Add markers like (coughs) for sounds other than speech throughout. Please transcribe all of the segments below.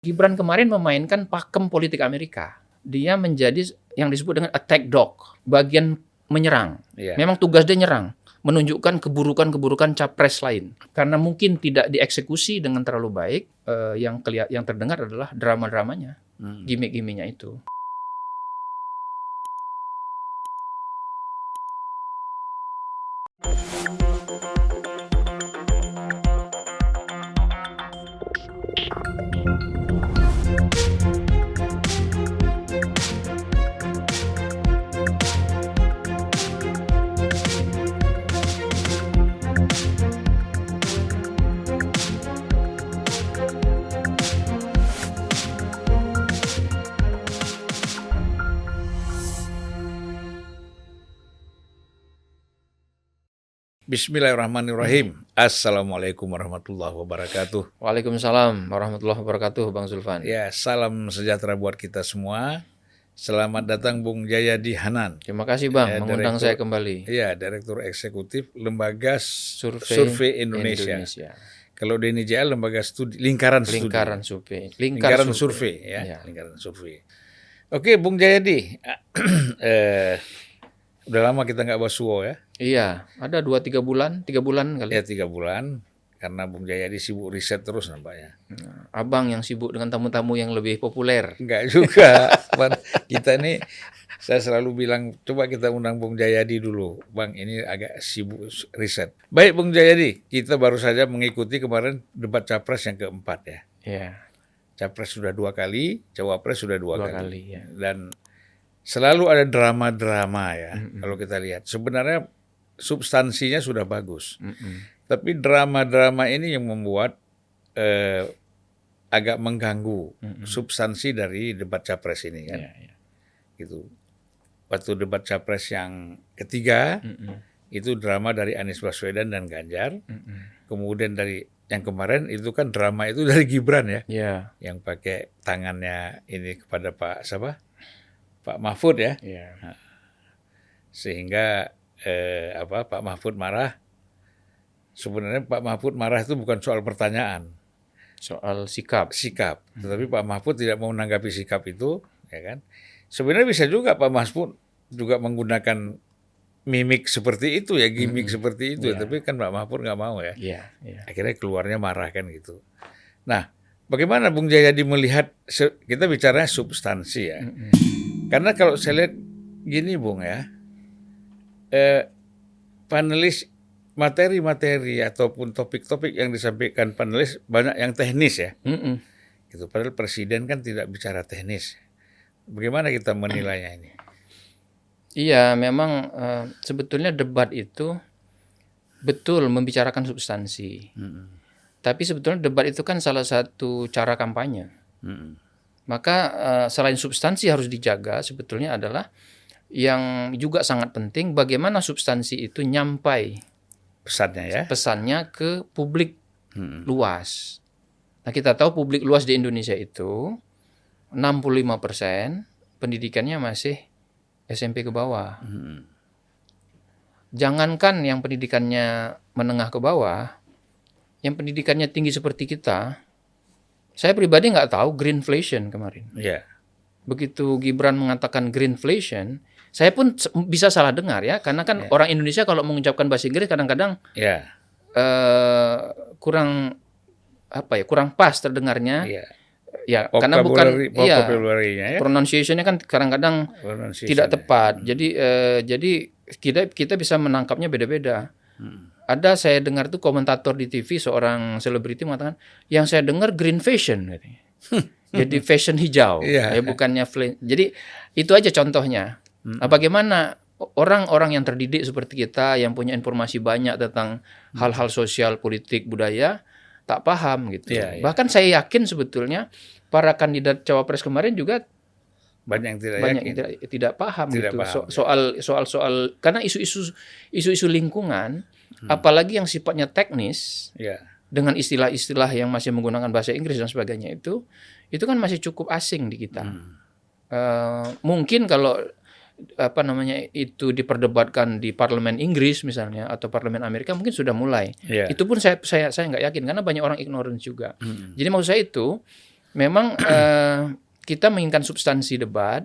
Gibran kemarin memainkan pakem politik Amerika. Dia menjadi yang disebut dengan attack dog, bagian menyerang. Iya. Memang tugas dia nyerang, menunjukkan keburukan-keburukan capres lain. Karena mungkin tidak dieksekusi dengan terlalu baik, eh, yang yang terdengar adalah drama-dramanya, Hmm. gimmick-gimmicknya itu. Bismillahirrahmanirrahim. Assalamualaikum warahmatullahi wabarakatuh. Waalaikumsalam warahmatullahi wabarakatuh, Bang Zulfan. Ya, salam sejahtera buat kita semua. Selamat datang Bung Jayadi Hanan. Terima kasih Bang, Ya, mengundang Direktur- saya kembali. Ya, Direktur Eksekutif Lembaga Survei, Survei, Indonesia. Kalau di NIJL Lembaga Studi Lingkaran Studi. Lingkaran survei. Lingkar Lingkaran survei, ya, Ya. lingkaran survei. Oke, Bung Jayadi. (clears throat) eh, udah lama kita nggak bahas suwo ya. Iya, ada dua tiga bulan, tiga bulan kali. Ya tiga bulan. Karena Bung Jayadi sibuk riset terus nampaknya. Abang yang sibuk dengan tamu-tamu yang lebih populer. Enggak juga. (laughs) Kita ini saya selalu bilang coba kita undang Bung Jayadi dulu. Bang, ini agak sibuk riset. Baik Bung Jayadi, kita baru saja mengikuti kemarin debat Capres yang keempat ya. Ya, Capres sudah dua kali, Cawapres sudah dua, dua kali. kali ya. Dan selalu ada drama-drama ya. Kalau kita lihat, sebenarnya substansinya sudah bagus. Mm-mm. Tapi drama-drama ini yang membuat eh, agak mengganggu Mm-mm. substansi dari debat Capres ini kan. Ya, ya. gitu. Waktu debat capres yang ketiga Mm-mm. itu drama dari Anies Baswedan dan Ganjar. Mm-mm. Kemudian dari yang kemarin itu kan drama itu dari Gibran ya, Ya, yang pakai tangannya ini kepada Pak siapa? Pak Mahfud ya, ya. sehingga eh, apa Pak Mahfud marah. Sebenarnya Pak Mahfud marah itu bukan soal pertanyaan, Soal sikap. sikap. Tetapi Pak Mahfud tidak mau menanggapi sikap itu, ya kan? Sebenarnya bisa juga Pak Mahfud juga menggunakan mimik seperti itu ya, gimmick seperti itu. Iya. Tapi kan Pak Mahfud nggak mau ya. Iya, iya. Akhirnya keluarnya marah kan gitu. Nah, bagaimana Bung Jayadi melihat kita bicara substansi ya? Karena kalau saya lihat gini Bung ya, eh, panelis materi-materi ataupun topik-topik yang disampaikan panelis banyak yang teknis ya. Mm-mm. Gitu. Padahal presiden kan tidak bicara teknis. Bagaimana kita menilainya ini? Iya, memang eh, sebetulnya debat itu betul membicarakan substansi. Tapi sebetulnya debat itu kan salah satu cara kampanye. Maka eh, selain substansi harus dijaga sebetulnya adalah yang juga sangat penting bagaimana substansi itu nyampai Pesannya ya. pesannya ke publik Mm. luas. Nah, kita tahu publik luas di Indonesia itu 65% pendidikannya masih SMP ke bawah. Mm. Jangankan yang pendidikannya menengah ke bawah, yang pendidikannya tinggi seperti kita, saya pribadi nggak tahu greenflation kemarin. Ya. Begitu Gibran mengatakan greenflation, saya pun bisa salah dengar ya, karena kan orang Indonesia kalau mengucapkan bahasa Inggris kadang-kadang Ya. eh, kurang apa ya, kurang pas terdengarnya. Ya. Ya, karena bukan iya, ya. pronunciation-nya kan kadang-kadang Pronunciation tidak ya. tepat. Jadi eh, jadi kita kita bisa menangkapnya beda-beda. Hmm. Ada saya dengar tuh komentator di TV seorang selebriti mengatakan yang saya dengar green fashion katanya. (laughs) Jadi fashion hijau Iya. ya bukannya Jadi itu aja contohnya. Hmm. Nah, bagaimana orang-orang yang terdidik seperti kita yang punya informasi banyak tentang Hmm. hal-hal sosial, politik, budaya tak paham gitu. Iya, iya. Bahkan saya yakin sebetulnya para kandidat cawapres kemarin juga Banyak yang tidak banyak yakin. yang tidak, tidak paham Tidak gitu paham, So- ya. soal soal soal karena isu-isu isu-isu lingkungan Hmm. apalagi yang sifatnya teknis Ya. dengan istilah-istilah yang masih menggunakan bahasa Inggris dan sebagainya itu itu kan masih cukup asing di kita Hmm. Eh, mungkin kalau apa namanya itu diperdebatkan di parlemen Inggris misalnya atau parlemen Amerika mungkin sudah mulai Ya. itu pun saya saya saya nggak yakin karena banyak orang ignorance juga Hmm. jadi maksud saya itu memang eh, kita menginginkan substansi debat,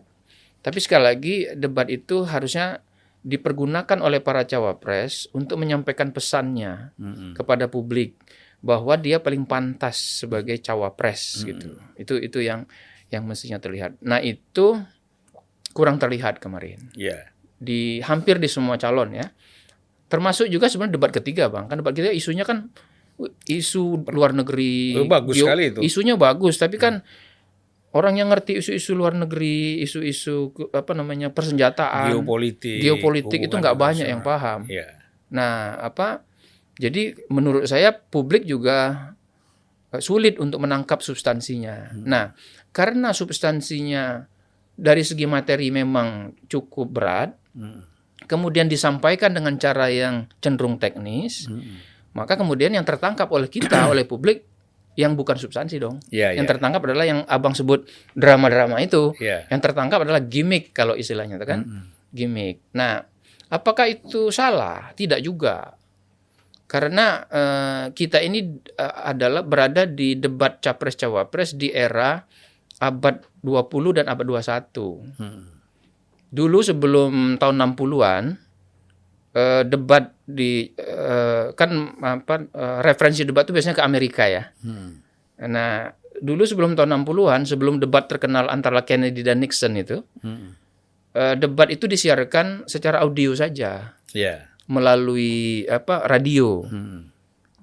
tapi sekali lagi debat itu harusnya dipergunakan oleh para cawapres untuk menyampaikan pesannya Mm-mm. kepada publik bahwa dia paling pantas sebagai cawapres Hmm. gitu. Itu itu yang yang mestinya terlihat. Nah, itu kurang terlihat kemarin Ya. di hampir di semua calon ya. Termasuk juga sebenarnya debat ketiga, Bang. Kan debat ketiga isunya kan uh, isu luar negeri. Oh, bagus sekali itu. Isunya bagus, tapi kan orang yang ngerti isu-isu luar negeri, isu-isu apa namanya persenjataan, Geopolitik. geopolitik itu nggak banyak yang paham. Ya. Nah, apa? Jadi menurut saya publik juga eh, sulit untuk menangkap substansinya. Nah, karena substansinya dari segi materi memang cukup berat, Mm. kemudian disampaikan dengan cara yang cenderung teknis, Mm. maka kemudian yang tertangkap oleh kita, (clears throat) oleh publik yang bukan substansi dong. Ya, Yang ya. tertangkap adalah yang abang sebut drama-drama itu. Ya. Yang tertangkap adalah gimmick kalau istilahnya itu kan Mm-mm. gimmick. Nah, apakah itu salah? Tidak juga. Karena eh, kita ini eh, adalah berada di debat capres cawapres di era abad 20 dan abad 21. Mm. Dulu sebelum tahun 60-an eh, debat di eh, kan apa eh, referensi debat itu biasanya ke Amerika ya. Mm. Nah, dulu sebelum tahun 60-an, sebelum debat terkenal antara Kennedy dan Nixon itu, Mm. eh, debat itu disiarkan secara audio saja Ya. melalui apa radio. Mm.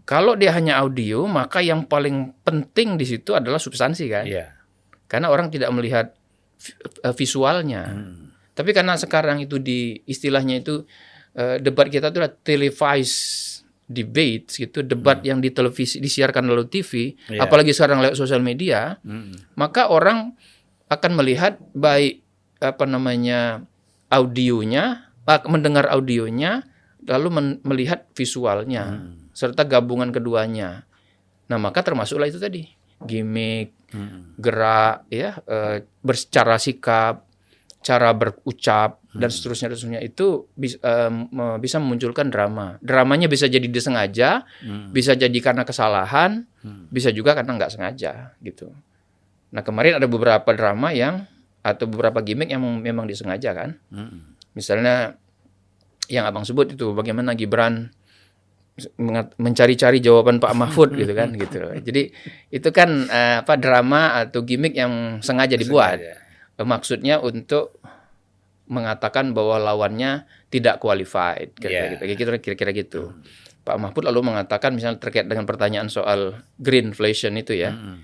Kalau dia hanya audio, maka yang paling penting di situ adalah substansi kan, Ya. karena orang tidak melihat vi- visualnya. Mm. Tapi karena sekarang itu di istilahnya itu eh, debat kita itu adalah televised debate gitu, debat yang di televisi disiarkan melalui TV, Iya. apalagi sekarang lewat sosial media, Mm. maka orang akan melihat baik apa namanya audionya, mendengar audionya, lalu men- melihat visualnya Mm. serta gabungan keduanya. Nah maka termasuklah itu tadi gimmick, Mm. gerak, ya, eh, bersecara sikap, cara berucap dan seterusnya dan seterusnya itu bis- eh, me- bisa memunculkan drama. Dramanya bisa jadi disengaja, Mm. bisa jadi karena kesalahan, Hmm. bisa juga karena nggak sengaja gitu. Nah kemarin ada beberapa drama yang atau beberapa gimmick yang mem- memang disengaja kan. Mm. Misalnya yang abang sebut itu bagaimana Gibran mencari-cari jawaban Pak Mahfud (laughs) gitu kan gitu. Jadi itu kan eh, apa drama atau gimmick yang sengaja dibuat. Sengaja. Maksudnya untuk mengatakan bahwa lawannya tidak qualified kira-kira gitu, kira-kira gitu. Pak Mahfud lalu mengatakan misalnya terkait dengan pertanyaan soal greenflation itu ya. Mm.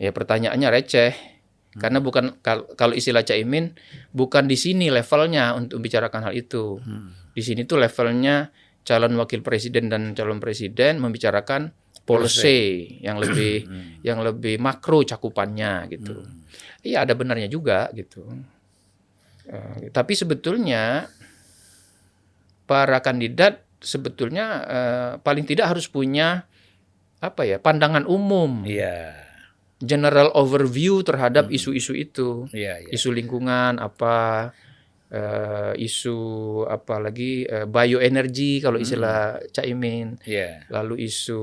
Ya pertanyaannya receh. Karena bukan kal- kalau istilah Caimin bukan di sini levelnya untuk membicarakan hal itu. Mm. Di sini tuh levelnya calon wakil presiden dan calon presiden membicarakan policy yang lebih yang lebih makro cakupannya gitu. Iya ada benarnya juga gitu. Eh, tapi sebetulnya para kandidat sebetulnya eh, paling tidak harus punya apa ya pandangan umum, Iya. general overview terhadap isu-isu itu, Iya, iya. isu lingkungan apa, eh, isu apa lagi eh, bioenergi kalau istilah Caimin, Iya. lalu isu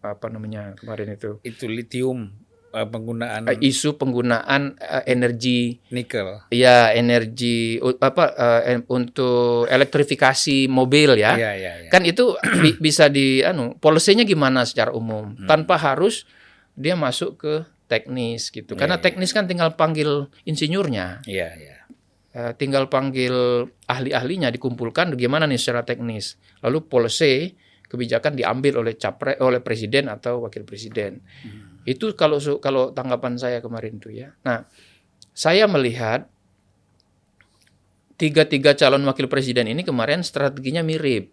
apa namanya kemarin itu Itu litium eh, penggunaan eh, isu penggunaan eh, energi nikel. ya energi u- apa en- untuk elektrifikasi mobil ya. Iya, iya, iya. Kan itu (clears throat) bi- bisa di anu polisinya gimana secara umum tanpa harus dia masuk ke teknis gitu. Karena iya. teknis kan tinggal panggil insinyurnya, Iya, iya. eh, tinggal panggil ahli-ahlinya dikumpulkan gimana nih secara teknis. Lalu policy kebijakan diambil oleh capres oleh presiden atau wakil presiden. Itu kalau kalau tanggapan saya kemarin tuh ya. Nah, saya melihat tiga-tiga calon wakil presiden ini kemarin strateginya mirip.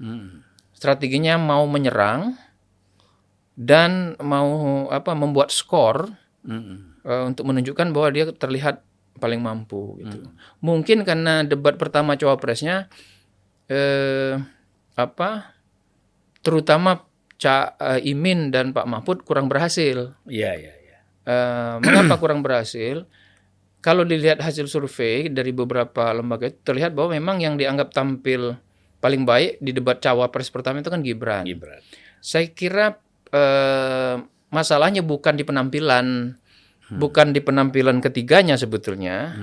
Mm. Strateginya mau menyerang dan mau apa membuat skor Mm. eh, untuk menunjukkan bahwa dia terlihat paling mampu gitu. Mungkin karena debat pertama cawapresnya eh apa terutama Ca eh, Imin dan Pak Mahfud kurang berhasil. Iya, iya, iya. Eh, mengapa (clears throat) kurang berhasil? Kalau dilihat hasil survei dari beberapa lembaga itu terlihat bahwa memang yang dianggap tampil paling baik di debat cawapres pertama itu kan Gibran. Gibran. Saya kira eh, masalahnya bukan di penampilan, bukan di penampilan ketiganya sebetulnya.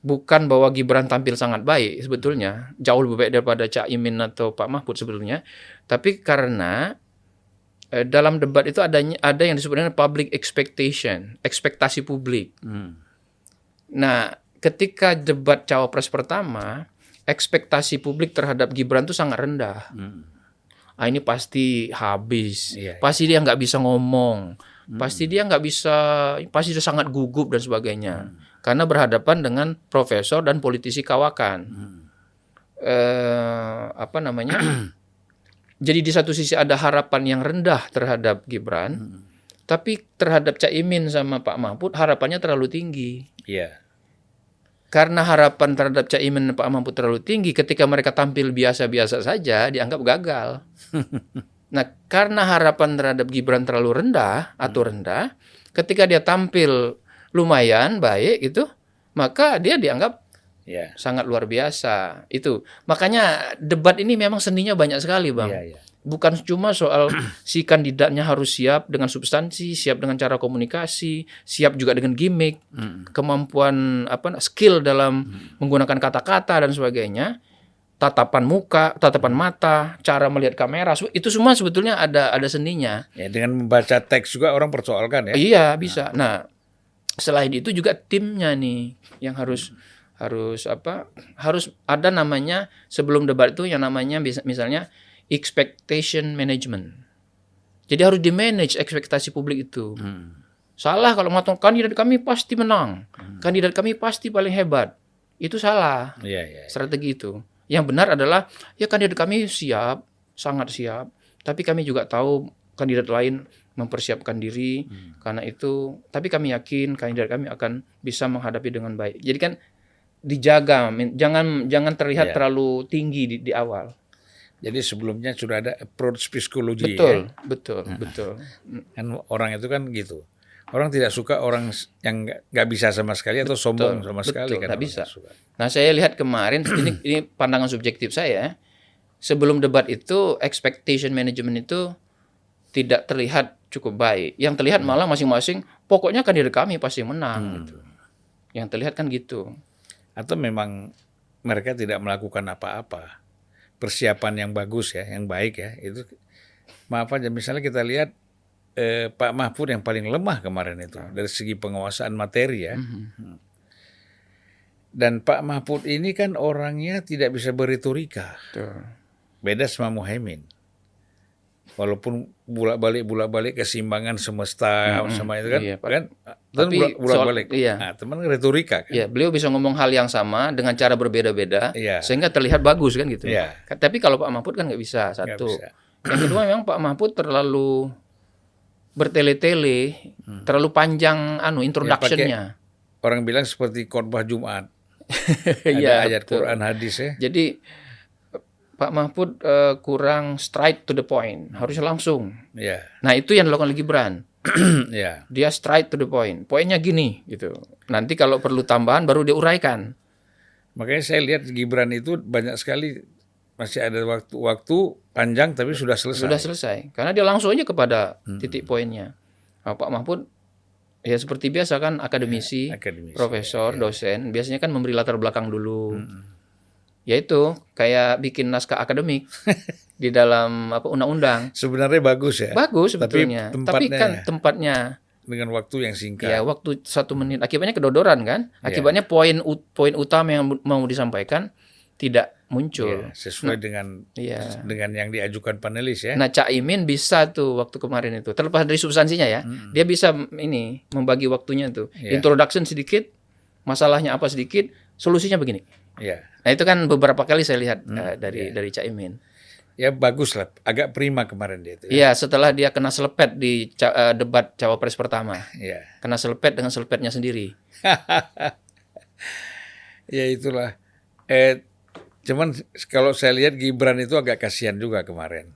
Bukan bahwa Gibran tampil sangat baik sebetulnya, jauh lebih baik daripada Cak Imin atau Pak Mahfud sebetulnya. Tapi karena eh, dalam debat itu adanya ada yang disebut dengan public expectation, ekspektasi publik. Hmm. Nah, ketika debat cawapres pertama, ekspektasi publik terhadap Gibran itu sangat rendah. Hmm. Ah, ini pasti habis, Iya, iya. pasti dia nggak bisa ngomong, pasti dia nggak bisa, pasti dia sangat gugup dan sebagainya. Karena berhadapan dengan profesor dan politisi kawakan. Eh, apa namanya? (clears throat) Jadi di satu sisi ada harapan yang rendah terhadap Gibran, tapi terhadap Caimin sama Pak Mahfud harapannya terlalu tinggi. Iya. Karena harapan terhadap Caimin dan Pak Mahfud terlalu tinggi, ketika mereka tampil biasa-biasa saja, dianggap gagal. (laughs) nah, karena harapan terhadap Gibran terlalu rendah atau rendah, ketika dia tampil lumayan baik itu, maka dia dianggap Iya. sangat luar biasa. Itu makanya debat ini memang seninya banyak sekali, bang. Iya, iya. Bukan cuma soal (clears throat) si kandidatnya harus siap dengan substansi, siap dengan cara komunikasi, siap juga dengan gimmick, Hmm. kemampuan apa skill dalam menggunakan kata-kata dan sebagainya, tatapan muka, tatapan mata, cara melihat kamera, itu semua sebetulnya ada ada seninya. Ya, dengan membaca teks juga orang persoalkan ya. Iya, bisa. Nah, selain itu juga timnya nih yang harus harus apa? Harus ada namanya sebelum debat itu yang namanya misalnya expectation management. Jadi harus di manage ekspektasi publik itu. Hmm. Salah kalau mengatakan kandidat kami pasti menang. Kandidat kami pasti paling hebat. Itu salah Iya, iya. strategi itu. Yang benar adalah ya kandidat kami siap, sangat siap. Tapi kami juga tahu kandidat lain mempersiapkan diri karena itu. Tapi kami yakin kandidat kami akan bisa menghadapi dengan baik. Jadi kan dijaga, jangan jangan terlihat Iya. terlalu tinggi di, di awal. Jadi sebelumnya sudah ada approach psikologi Betul, ya. betul, betul. Kan orang itu kan gitu. Orang tidak suka orang yang nggak bisa sama sekali atau sombong sama betul, sekali kan. bisa. suka. Nah, saya lihat kemarin (clears throat) ini ini pandangan subjektif saya. Sebelum debat itu expectation management itu tidak terlihat cukup baik. Yang terlihat malah masing-masing pokoknya kandidat kami pasti menang gitu. Yang terlihat kan gitu. Atau memang mereka tidak melakukan apa-apa. Persiapan yang bagus ya, yang baik ya. Itu maaf aja misalnya kita lihat eh, Pak Mahfud yang paling lemah kemarin itu dari segi penguasaan materi ya. Hmm. Dan Pak Mahfud ini kan orangnya tidak bisa berretorika. Beda sama Muhaimin. Walaupun bulak-balik bulak-balik keseimbangan semesta sama itu kan, iya, Pak. kan Tapi bulak- bulak-balik. soal- iya. Nah, teman retorika kan. Ya, beliau bisa ngomong hal yang sama dengan cara berbeda-beda Iya. sehingga terlihat bagus kan gitu. Iya. Tapi kalau Pak Mahfud kan nggak bisa satu. bisa. Yang kedua memang Pak Mahfud terlalu bertele-tele, terlalu panjang anu introduction-nya. Orang bilang seperti khotbah Jumat. (laughs) Iya, Ada ayat betul. Quran hadis ya. Jadi Pak Mahfud eh, kurang straight to the point, harusnya langsung. Ya. Nah itu yang dilakukan oleh Gibran. (clears throat) ya. Dia straight to the point. Poinnya gini gitu. Nanti kalau perlu tambahan baru dia uraikan. Makanya saya lihat Gibran itu banyak sekali masih ada waktu-waktu panjang tapi sudah selesai. Sudah selesai. Karena dia langsung aja kepada titik poinnya. Nah, Pak Mahfud ya seperti biasa kan akademisi, akademisi, profesor, dosen biasanya kan memberi latar belakang dulu. Yaitu kayak bikin naskah akademik (laughs) di dalam apa undang-undang. Sebenarnya bagus ya. Bagus Tapi sebetulnya. Tapi, tempatnya kan ya. tempatnya Dengan waktu yang singkat. ya waktu satu menit. Akibatnya kedodoran kan. Iya. Akibatnya poin poin utama yang mau disampaikan tidak muncul. Ya, sesuai dengan Iya. dengan yang diajukan panelis ya. Nah, Cak Imin bisa tuh waktu kemarin itu. Terlepas dari substansinya ya. Dia bisa ini membagi waktunya tuh. Iya. Introduction sedikit, masalahnya apa sedikit, solusinya begini. ya. Nah, itu kan beberapa kali saya lihat Hmm, eh, dari iya. dari Cak Imin. Ya bagus lah, agak prima kemarin dia itu. Ya. Iya, setelah dia kena selepet di eh, debat cawapres pertama. Ya. Kena selepet dengan selepetnya sendiri. (laughs) ya itulah. Eh, cuman kalau saya lihat Gibran itu agak kasihan juga kemarin,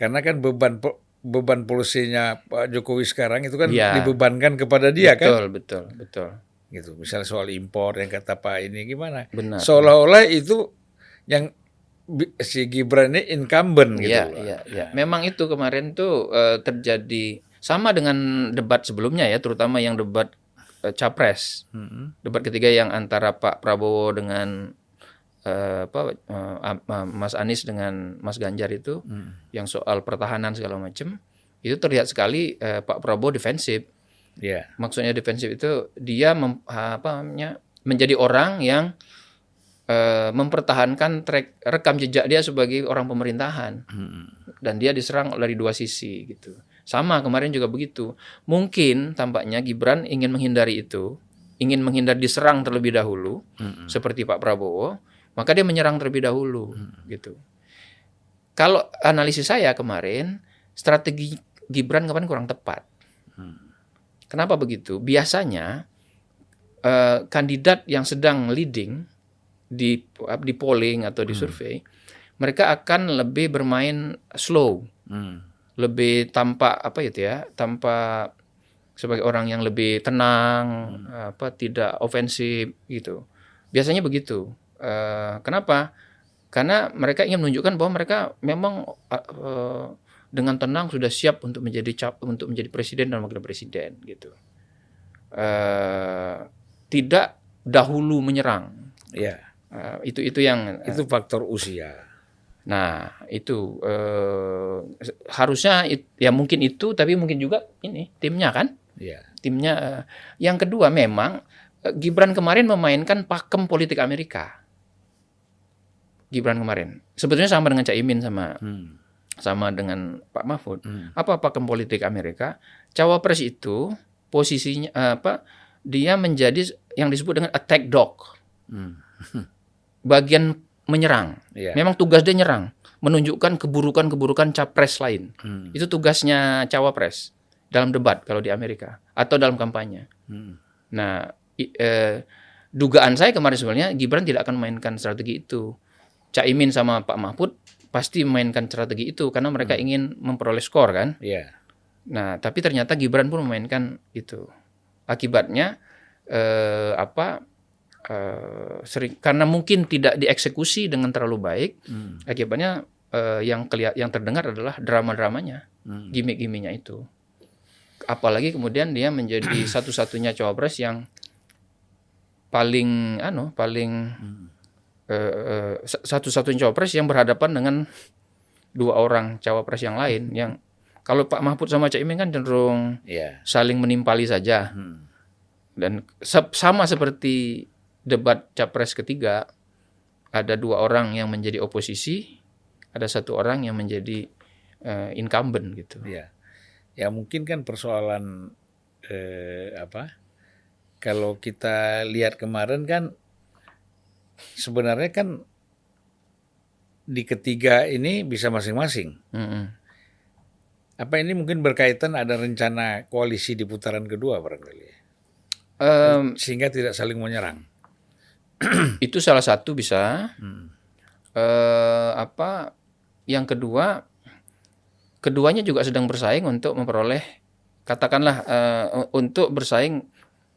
karena kan beban beban polisinya Pak Jokowi sekarang itu kan Iya. dibebankan kepada dia kan, betul, betul, betul. Gitu. Misalnya soal impor yang kata Pak ini gimana? Benar. Seolah-olah itu yang si Gibran ini incumbent gitu. Iya, loh. iya, iya. Memang itu kemarin tuh eh, terjadi Sama dengan debat sebelumnya ya, terutama yang debat eh, capres. Hmm. Debat ketiga yang antara Pak Prabowo dengan eh, apa eh, Mas Anies dengan Mas Ganjar itu, Hmm. yang soal pertahanan segala macam, itu terlihat sekali eh, Pak Prabowo defensif. Ya. Maksudnya defensif itu dia mem- apa namanya menjadi orang yang eh, mempertahankan track rekam jejak dia sebagai orang pemerintahan Hmm. dan dia diserang dari dua sisi gitu. Sama kemarin juga begitu. Mungkin tampaknya Gibran ingin menghindari itu, ingin menghindari diserang terlebih dahulu Hmm. seperti Pak Prabowo, maka dia menyerang terlebih dahulu gitu. Kalau analisis saya kemarin strategi Gibran kemarin kurang tepat. Kenapa begitu? Biasanya eh, kandidat yang sedang leading di di polling atau di survei, mereka akan lebih bermain slow, Hmm. lebih tampak apa itu ya, tampak sebagai orang yang lebih tenang, apa tidak ofensif gitu. Biasanya begitu. Eh, kenapa? Karena mereka ingin menunjukkan bahwa mereka memang eh, dengan tenang sudah siap untuk menjadi cap untuk menjadi presiden dan wakil presiden gitu. Eh, tidak dahulu menyerang. Ya. Eh, itu itu yang Itu faktor usia. Nah, itu eh, harusnya it- ya mungkin itu tapi mungkin juga ini timnya kan? Ya. Timnya eh, yang kedua memang eh, Gibran kemarin memainkan pakem politik Amerika. Gibran kemarin. Sebetulnya sama dengan Caimin sama Hmm. Sama dengan Pak Mahfud. Hmm. Apa pakem politik Amerika? Cawapres itu posisinya eh, apa? Dia menjadi yang disebut dengan attack dog. Hmm. (laughs) Bagian menyerang. Ya. Memang tugas dia nyerang, menunjukkan keburukan-keburukan capres lain. Hmm. Itu tugasnya cawapres dalam debat kalau di Amerika atau dalam kampanye. Hmm. Nah, i- eh, dugaan saya kemarin sebenarnya Gibran tidak akan mainkan strategi itu. Caimin sama Pak Mahfud pasti memainkan strategi itu karena mereka ingin memperoleh skor kan. Ya. Nah, tapi ternyata Gibran pun memainkan itu. Akibatnya eh, apa? eh, sering karena mungkin tidak dieksekusi dengan terlalu baik. Hmm. Akibatnya eh, yang kelihat yang terdengar adalah drama-dramanya, Hmm. gimmick-gimmicknya itu. Apalagi kemudian dia menjadi (clears throat) satu-satunya cawapres yang paling anu paling eh, eh, sa- satu-satunya cawapres yang berhadapan dengan dua orang cawapres yang lain yang kalau Pak Mahfud sama Caimin kan cenderung Ya. saling menimpali saja Hmm. dan se- sama seperti debat capres ketiga ada dua orang yang menjadi oposisi ada satu orang yang menjadi eh, incumbent gitu Ya. Ya mungkin kan persoalan eh, apa? Kalau kita lihat kemarin kan sebenarnya kan di ketiga ini bisa masing-masing. Mm-mm. Apa ini mungkin berkaitan ada rencana koalisi di putaran kedua barangkali. Em, Sehingga tidak saling menyerang. (clears throat) itu salah satu bisa Hmm. eh, apa yang kedua keduanya juga sedang bersaing untuk memperoleh katakanlah eh, untuk bersaing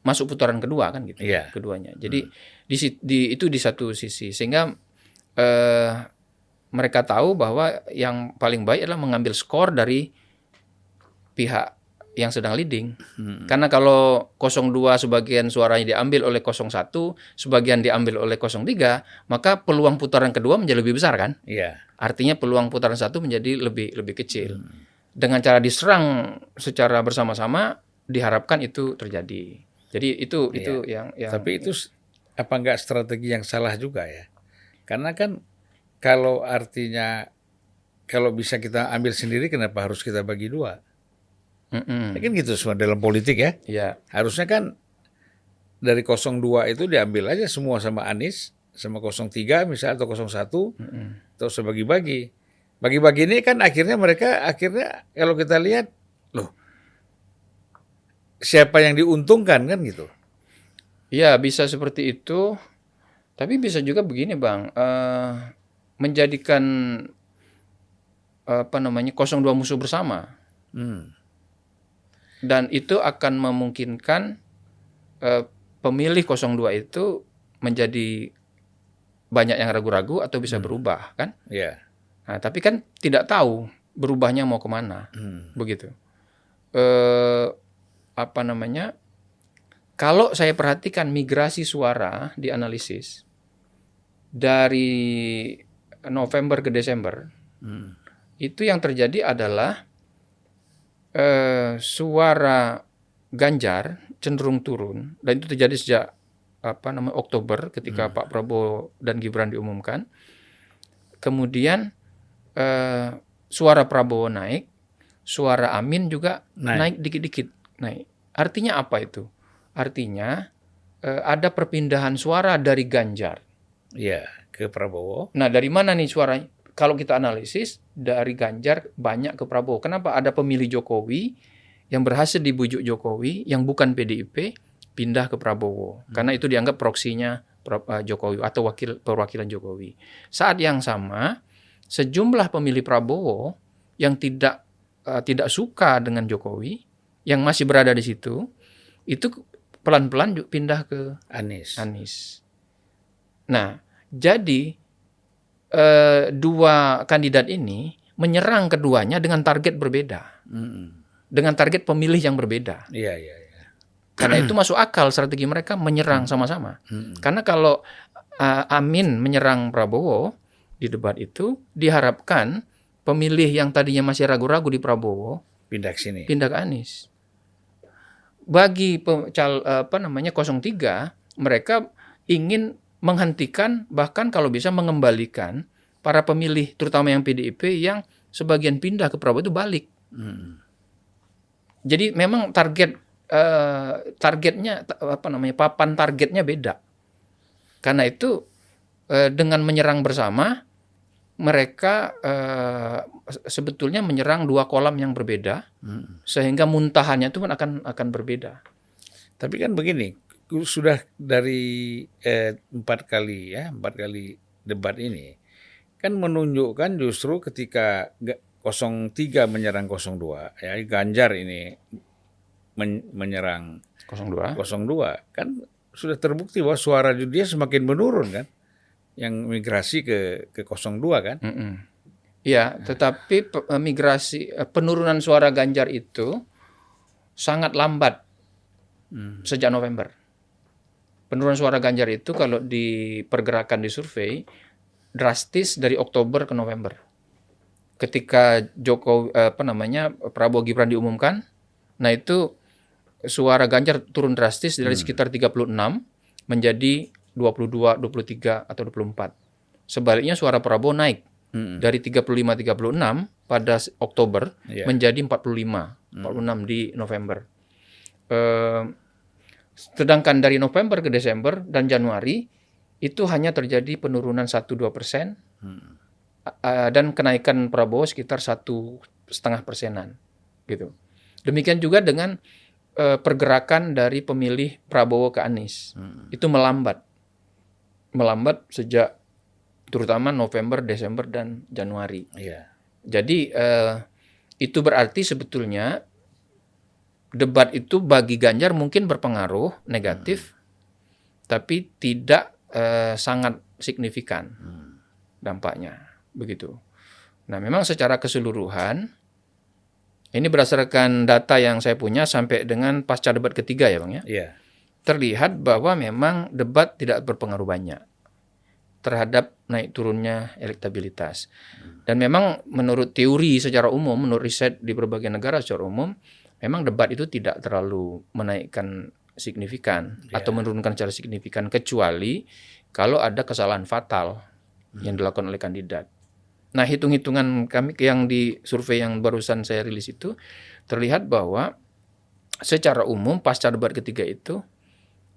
masuk putaran kedua kan gitu Iya. keduanya jadi di, si- di itu di satu sisi sehingga eh, mereka tahu bahwa yang paling baik adalah mengambil skor dari pihak yang sedang leading Hmm. karena kalau 02 sebagian suaranya diambil oleh 01 sebagian diambil oleh 03 maka peluang putaran kedua menjadi lebih besar kan Iya. Artinya peluang putaran satu menjadi lebih lebih kecil. Dengan cara diserang secara bersama-sama diharapkan itu terjadi. Jadi itu Iya. itu yang yang Tapi itu s- apa enggak strategi yang salah juga ya? Karena kan kalau artinya kalau bisa kita ambil sendiri kenapa harus kita bagi dua? Mm-mm. Ya kan gitu semua dalam politik ya. Ya, Harusnya kan dari 02 itu diambil aja semua sama Anies, sama 03 misal atau 01 Mm-mm. atau sebagi-bagi. Bagi-bagi ini kan akhirnya mereka akhirnya kalau kita lihat loh siapa yang diuntungkan kan gitu. ya bisa seperti itu. Tapi bisa juga begini bang, eh, menjadikan apa namanya 02 musuh bersama Hmm. dan itu akan memungkinkan eh, pemilih 02 itu menjadi banyak yang ragu-ragu atau bisa berubah kan? Ya. Nah, tapi kan tidak tahu berubahnya mau ke mana, Hmm. begitu. eh, apa namanya? Kalau saya perhatikan migrasi suara di analisis dari November ke Desember, Hmm. itu yang terjadi adalah eh, suara Ganjar cenderung turun dan itu terjadi sejak apa namanya Oktober ketika Pak Prabowo dan Gibran diumumkan. Kemudian eh, suara Prabowo naik, suara Amin juga Naik. naik dikit-dikit naik. Artinya apa itu? Artinya eh, ada perpindahan suara dari Ganjar. Iya, ke Prabowo. Nah, dari mana nih suara? Kalau kita analisis dari Ganjar banyak ke Prabowo. Kenapa? Ada pemilih Jokowi yang berhasil dibujuk Jokowi yang bukan PDIP pindah ke Prabowo. Karena itu dianggap proksinya eh, Jokowi atau wakil perwakilan Jokowi. Saat yang sama, sejumlah pemilih Prabowo yang tidak eh, tidak suka dengan Jokowi yang masih berada di situ itu pelan-pelan pindah ke Anies. Anies. Nah, jadi eh, dua kandidat ini menyerang keduanya dengan target berbeda, Mm-mm. dengan target pemilih yang berbeda. Iya, iya, iya. Karena itu masuk akal strategi mereka menyerang sama-sama. Mm-mm. Karena kalau eh, Amin menyerang Prabowo di debat itu, diharapkan pemilih yang tadinya masih ragu-ragu di Prabowo Pindah ke sini. pindah ke Anies. Bagi pe- cal, apa namanya 03, mereka ingin menghentikan bahkan kalau bisa mengembalikan para pemilih terutama yang PDIP yang sebagian pindah ke Prabowo itu balik. Mm. Jadi memang target eh, targetnya ta- apa namanya papan targetnya beda. Karena itu eh, dengan menyerang bersama mereka se- sebetulnya menyerang dua kolam yang berbeda Mm. sehingga muntahannya itu pun akan akan berbeda. Tapi kan begini, sudah dari eh, empat kali ya, empat kali debat ini, kan menunjukkan justru ketika ga- 03 menyerang 02, ya Ganjar ini men- menyerang 02. 02, kan sudah terbukti bahwa suara dia semakin menurun kan, yang migrasi ke ke 02 kan. Mm-mm. Ya, tetapi eh, migrasi eh, penurunan suara Ganjar itu sangat lambat Hmm. sejak November. Penurunan suara Ganjar itu kalau dipergerakan di survei drastis dari Oktober ke November. Ketika Jokowi eh, apa namanya Prabowo Gibran diumumkan, nah itu suara Ganjar turun drastis dari sekitar 36 menjadi 22, 23 atau 24. Sebaliknya suara Prabowo naik Mm-mm. dari 35-36 pada s- Oktober Iya. menjadi 45, 46 di November. Eh, sedangkan dari November ke Desember dan Januari itu hanya terjadi penurunan 1-2 persen Hmm. eh, dan kenaikan Prabowo sekitar satu setengah persenan, gitu. Demikian juga dengan eh, pergerakan dari pemilih Prabowo ke Anies Hmm. itu melambat, melambat sejak terutama November, Desember dan Januari. Iya. Jadi eh, itu berarti sebetulnya debat itu bagi Ganjar mungkin berpengaruh negatif, tapi tidak eh, sangat signifikan dampaknya, begitu. Nah, memang secara keseluruhan ini berdasarkan data yang saya punya sampai dengan pasca debat ketiga ya, bang ya Iya. Terlihat bahwa memang debat tidak berpengaruh banyak terhadap naik turunnya elektabilitas. Dan memang menurut teori secara umum, menurut riset di berbagai negara secara umum, memang debat itu tidak terlalu menaikkan signifikan atau menurunkan secara signifikan kecuali kalau ada kesalahan fatal yang dilakukan oleh kandidat. Nah, hitung-hitungan kami yang di survei yang barusan saya rilis itu terlihat bahwa secara umum pasca debat ketiga itu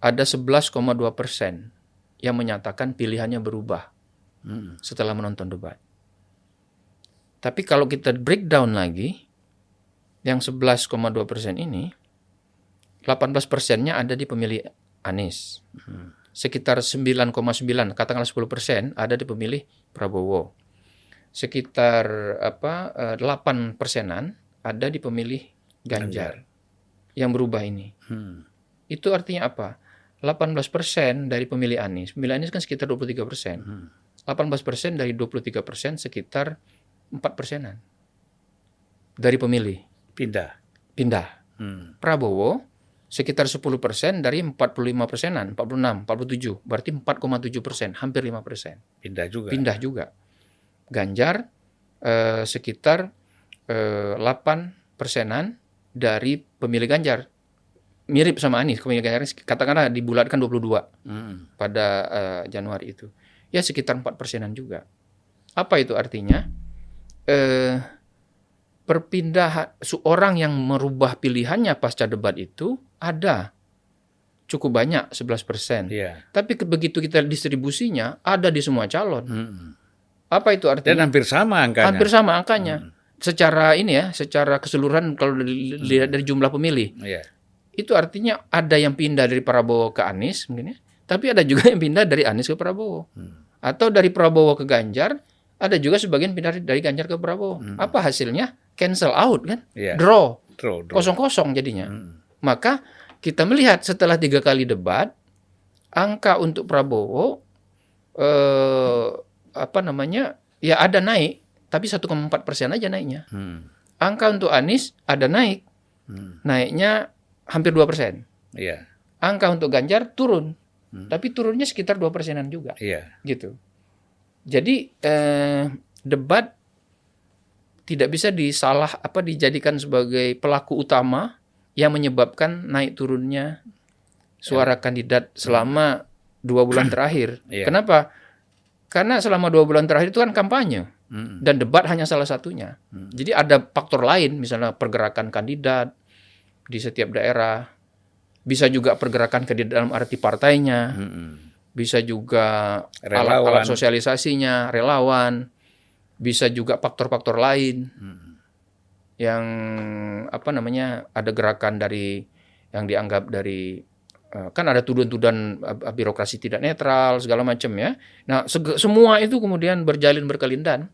ada 11,2 persen yang menyatakan pilihannya berubah Mm. setelah menonton debat. Tapi kalau kita breakdown lagi, yang 11,2 persen ini, 18 persennya ada di pemilih Anies. Sekitar 9,9, katakanlah 10 persen ada di pemilih Prabowo. Sekitar apa eh, 8 persenan ada di pemilih Ganjar. Yang berubah ini. Hmm. Itu artinya apa? 18 persen dari pemilih Anies. Pemilih Anies kan sekitar 23 persen. Hmm. 18 persen dari 23 persen sekitar 4 persenan dari pemilih Pindah. pindah. Hmm. Prabowo sekitar 10 persen dari 45 persenan, 46, 47, berarti 4,7 persen, hampir 5 persen. Pindah juga. Pindah juga. Ganjar eh, sekitar eh, 8 persenan dari pemilih Ganjar. Mirip sama Anies, pemilih Ganjar katakanlah dibulatkan 22 Hmm. pada eh, Januari itu. Ya sekitar 4 persenan juga. Apa itu artinya? Eh, perpindahan seorang yang merubah pilihannya pasca debat itu ada cukup banyak 11 persen. Iya. Tapi begitu kita distribusinya ada di semua calon. Hmm. Apa itu Dan artinya? hampir sama angkanya. Hampir sama angkanya. Secara ini ya, secara keseluruhan kalau dilihat dari, dari jumlah pemilih, Iya. Itu artinya ada yang pindah dari Prabowo ke Anies mungkin ya. Tapi ada juga yang pindah dari Anies ke Prabowo. Atau dari Prabowo ke Ganjar, ada juga sebagian pindah dari Ganjar ke Prabowo. Apa hasilnya? Cancel out kan? Iya. Draw. Draw, draw. Kosong-kosong jadinya. Hmm. Maka kita melihat setelah tiga kali debat, angka untuk Prabowo eh, apa namanya ya ada naik, tapi 1,4 persen aja naiknya. Hmm. Angka untuk Anies ada naik, Hmm. naiknya hampir 2 persen. Iya. Angka untuk Ganjar turun, tapi turunnya sekitar 2 persenan juga, Iya. gitu. Jadi eh, debat tidak bisa disalah apa dijadikan sebagai pelaku utama yang menyebabkan naik turunnya suara kandidat selama dua bulan (clears throat) terakhir. Iya. Kenapa? Karena selama dua bulan terakhir itu kan kampanye Hmm. dan debat hanya salah satunya. Jadi ada faktor lain, misalnya pergerakan kandidat di setiap daerah, bisa juga pergerakan kandidat dalam arti partainya, Hmm. bisa juga Relawan. alat-alat sosialisasinya, relawan, bisa juga faktor-faktor lain yang apa namanya ada gerakan dari yang dianggap dari eh, kan ada tuduhan-tuduhan eh, birokrasi tidak netral segala macam ya. Nah semua itu kemudian berjalin berkelindan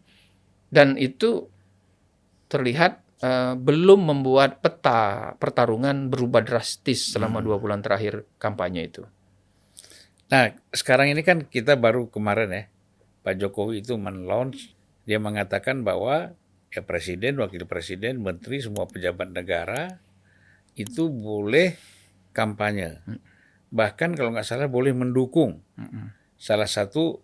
dan itu terlihat eh, belum membuat peta pertarungan berubah drastis selama dua bulan terakhir kampanye itu. Nah, sekarang ini kan kita baru kemarin ya, Pak Jokowi itu men-launch, dia mengatakan bahwa ya presiden, wakil presiden, menteri, semua pejabat negara itu boleh kampanye. Bahkan kalau nggak salah boleh mendukung salah satu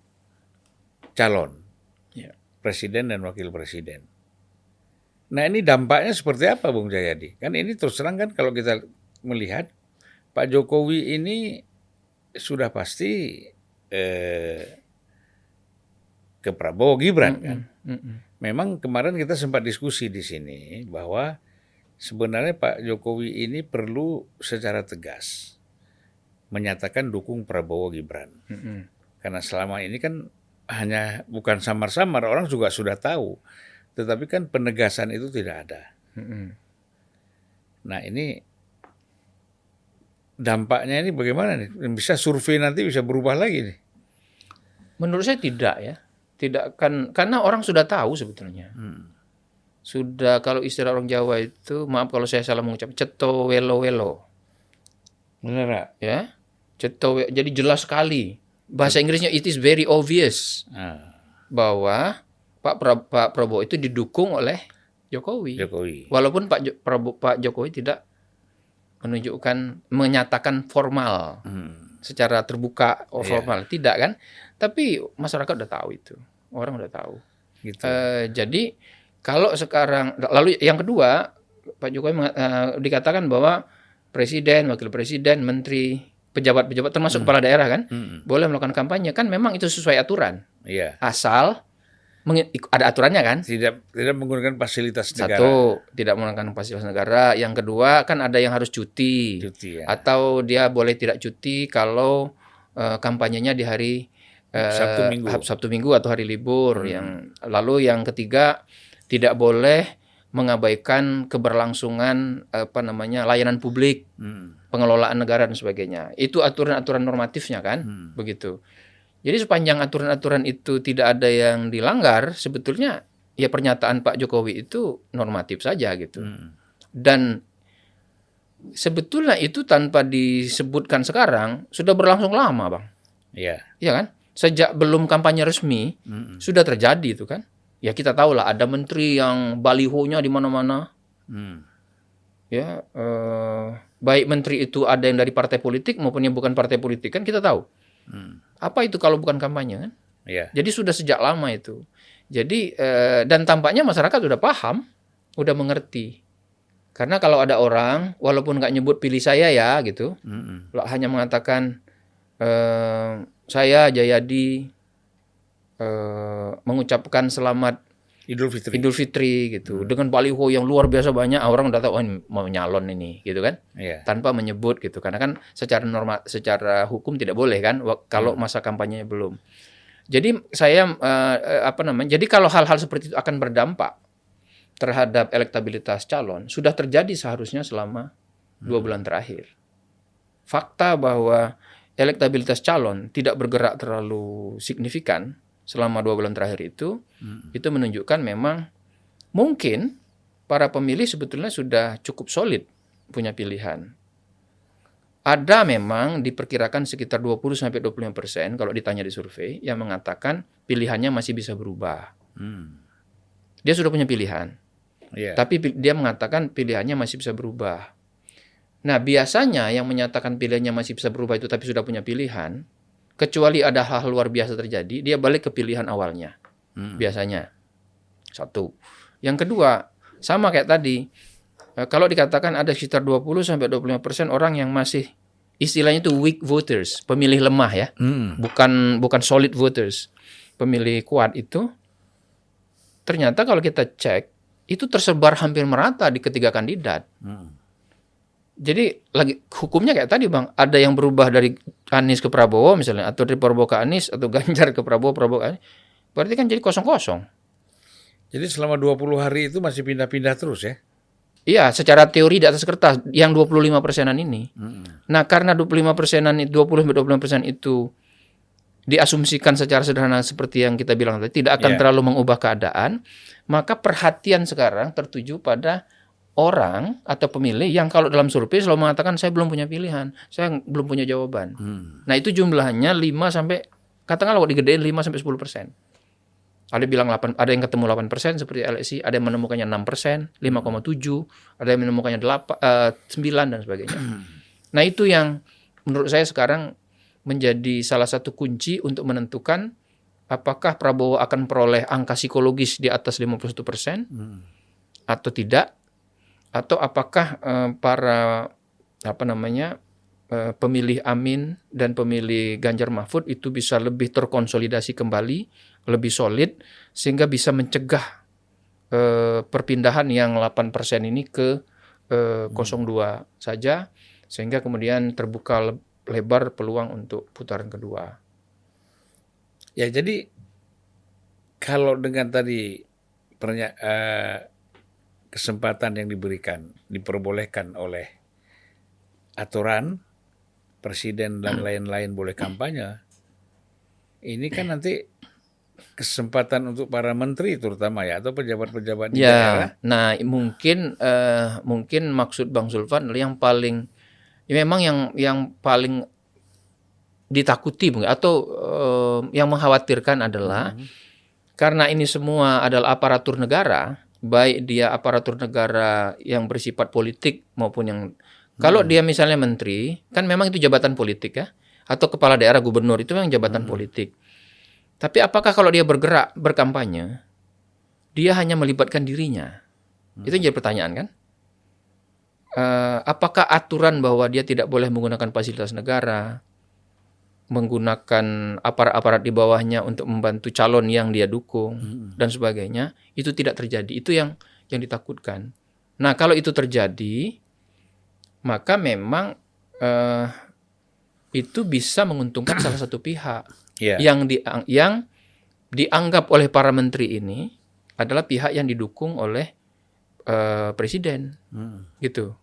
calon Ya. presiden dan wakil presiden. Nah ini dampaknya seperti apa Bung Jayadi? Kan ini terus terang kan kalau kita melihat Pak Jokowi ini sudah pasti eh, ke Prabowo Gibran kan. Mm-mm. Memang kemarin kita sempat diskusi di sini bahwa sebenarnya Pak Jokowi ini perlu secara tegas menyatakan dukung Prabowo Gibran. Mm-mm. Karena selama ini kan hanya bukan samar-samar orang juga sudah tahu, tetapi kan penegasan itu tidak ada. Nah ini dampaknya ini bagaimana nih? Bisa survei nanti bisa berubah lagi nih. Menurut saya tidak ya. Tidak kan karena orang sudah tahu sebetulnya. Sudah kalau istilah orang Jawa itu maaf kalau saya salah mengucap ceto welo welo Benar ya. Ceto jadi jelas sekali. Bahasa Inggrisnya it is very obvious Nah, bahwa Pak pra- Pak Prabowo itu didukung oleh Jokowi. Jokowi. Walaupun Pak Jo- Prabowo, Pak Jokowi tidak menunjukkan menyatakan formal Hmm. secara terbuka oh, formal tidak kan tapi masyarakat udah tahu itu orang udah tahu Gitu. Eh, jadi kalau sekarang lalu yang kedua Pak Jokowi eh, dikatakan bahwa presiden wakil presiden menteri pejabat-pejabat termasuk kepala daerah kan Hmm. boleh melakukan kampanye kan memang itu sesuai aturan Iya. asal ada aturannya kan Tidak tidak menggunakan fasilitas negara. satu tidak menggunakan fasilitas negara yang kedua kan ada yang harus cuti Cuti ya. atau dia boleh tidak cuti kalau eh, kampanyenya di hari eh, Sabtu Minggu. Hmm. Sabtu Minggu atau hari libur yang lalu yang ketiga tidak boleh mengabaikan keberlangsungan apa namanya layanan publik Hmm. pengelolaan negara dan sebagainya itu aturan-aturan normatifnya kan Hmm. begitu jadi sepanjang aturan-aturan itu tidak ada yang dilanggar sebetulnya ya pernyataan Pak Jokowi itu normatif saja gitu Hmm. dan sebetulnya itu tanpa disebutkan sekarang sudah berlangsung lama, Bang. Iya. Iya kan? Sejak belum kampanye resmi Hmm. sudah terjadi itu kan. Ya kita tahu lah ada menteri yang balihonya di mana-mana. Hmm. ya eh, baik menteri itu ada yang dari partai politik maupun yang bukan partai politik kan kita tahu. Hmm. Apa itu kalau bukan kampanye kan? Iya. Jadi sudah sejak lama itu. Jadi eh, dan tampaknya masyarakat sudah paham, udah mengerti. Karena kalau ada orang walaupun nggak nyebut pilih saya ya gitu, Mm-mm. Lo hanya mengatakan eh, saya Jayadi eh, mengucapkan selamat Idul Fitri. Idul Fitri gitu. Dengan baliho yang luar biasa banyak orang udah tahu oh, ini mau nyalon ini gitu kan? Iya. tanpa menyebut gitu. Karena kan secara norma secara hukum tidak boleh kan kalau masa kampanye belum. Jadi saya eh, apa namanya jadi kalau hal-hal seperti itu akan berdampak terhadap elektabilitas calon sudah terjadi seharusnya selama dua bulan terakhir. Fakta bahwa elektabilitas calon tidak bergerak terlalu signifikan selama dua bulan terakhir itu Mm. itu menunjukkan memang mungkin para pemilih sebetulnya sudah cukup solid punya pilihan. Ada memang diperkirakan sekitar 20 sampai 25 persen kalau ditanya di survei yang mengatakan pilihannya masih bisa berubah. Mm. Dia sudah punya pilihan, Iya. tapi pi- dia mengatakan pilihannya masih bisa berubah. Nah, biasanya yang menyatakan pilihannya masih bisa berubah itu tapi sudah punya pilihan, kecuali ada hal luar biasa terjadi, dia balik ke pilihan awalnya Mm. biasanya. Satu. Yang kedua, sama kayak tadi. eh, Kalau dikatakan ada sekitar 20 sampai 25% persen orang yang masih istilahnya itu weak voters, pemilih lemah ya, Mm. bukan bukan solid voters. Pemilih kuat itu ternyata kalau kita cek itu tersebar hampir merata di ketiga kandidat. Mm. Jadi lagi hukumnya kayak tadi bang, ada yang berubah dari Anies ke Prabowo misalnya, atau dari Prabowo ke Anies, atau Ganjar ke Prabowo, Prabowo ke Anies. Berarti kan jadi kosong-kosong. Jadi selama 20 hari itu masih pindah-pindah terus ya? Iya, secara teori di atas kertas yang 25 persenan ini. Mm. Nah, karena 25 persenan itu 20 sampai 25 persen itu diasumsikan secara sederhana seperti yang kita bilang tadi tidak akan Iya. terlalu mengubah keadaan, maka perhatian sekarang tertuju pada orang atau pemilih yang kalau dalam survei selalu mengatakan saya belum punya pilihan, saya belum punya jawaban. Mm. Nah, itu jumlahnya 5 sampai katakanlah kalau digedein 5 sampai 10 persen. Ada bilang 8, ada yang ketemu 8 persen seperti LSI, ada yang menemukannya 6 persen, 5,7, ada yang menemukannya 8, eh, 9 dan sebagainya. Nah itu yang menurut saya sekarang menjadi salah satu kunci untuk menentukan apakah Prabowo akan peroleh angka psikologis di atas 51 persen Mm. atau tidak, atau apakah eh, para apa namanya eh, pemilih Amin dan pemilih Ganjar Mahfud itu bisa lebih terkonsolidasi kembali, lebih solid sehingga bisa mencegah eh, perpindahan yang 8% ini ke eh, 02 saja sehingga kemudian terbuka le- lebar peluang untuk putaran kedua. Ya jadi kalau dengan tadi pernya, eh, kesempatan yang diberikan diperbolehkan oleh aturan presiden dan lain-lain boleh kampanye, ini kan nanti kesempatan untuk para menteri terutama ya atau pejabat-pejabat di daerah. Ya, nah mungkin eh, mungkin maksud Bang Zulfan yang paling ya memang yang yang paling ditakuti atau eh, yang mengkhawatirkan adalah Mhm. karena ini semua adalah aparatur negara, baik dia aparatur negara yang bersifat politik maupun yang kalau dia misalnya menteri, kan memang itu jabatan politik ya, atau kepala daerah gubernur itu memang jabatan politik. Tapi apakah kalau dia bergerak berkampanye, dia hanya melibatkan dirinya? Itu yang jadi pertanyaan kan? Eh, apakah aturan bahwa dia tidak boleh menggunakan fasilitas negara, menggunakan aparat-aparat di bawahnya untuk membantu calon yang dia dukung Mhm. dan sebagainya, itu tidak terjadi. Itu yang yang ditakutkan. Nah, kalau itu terjadi, maka memang eh, itu bisa menguntungkan (clears throat) salah satu pihak Ya. yang di, yang dianggap oleh para menteri ini adalah pihak yang didukung oleh eh, presiden, Mhm. gitu.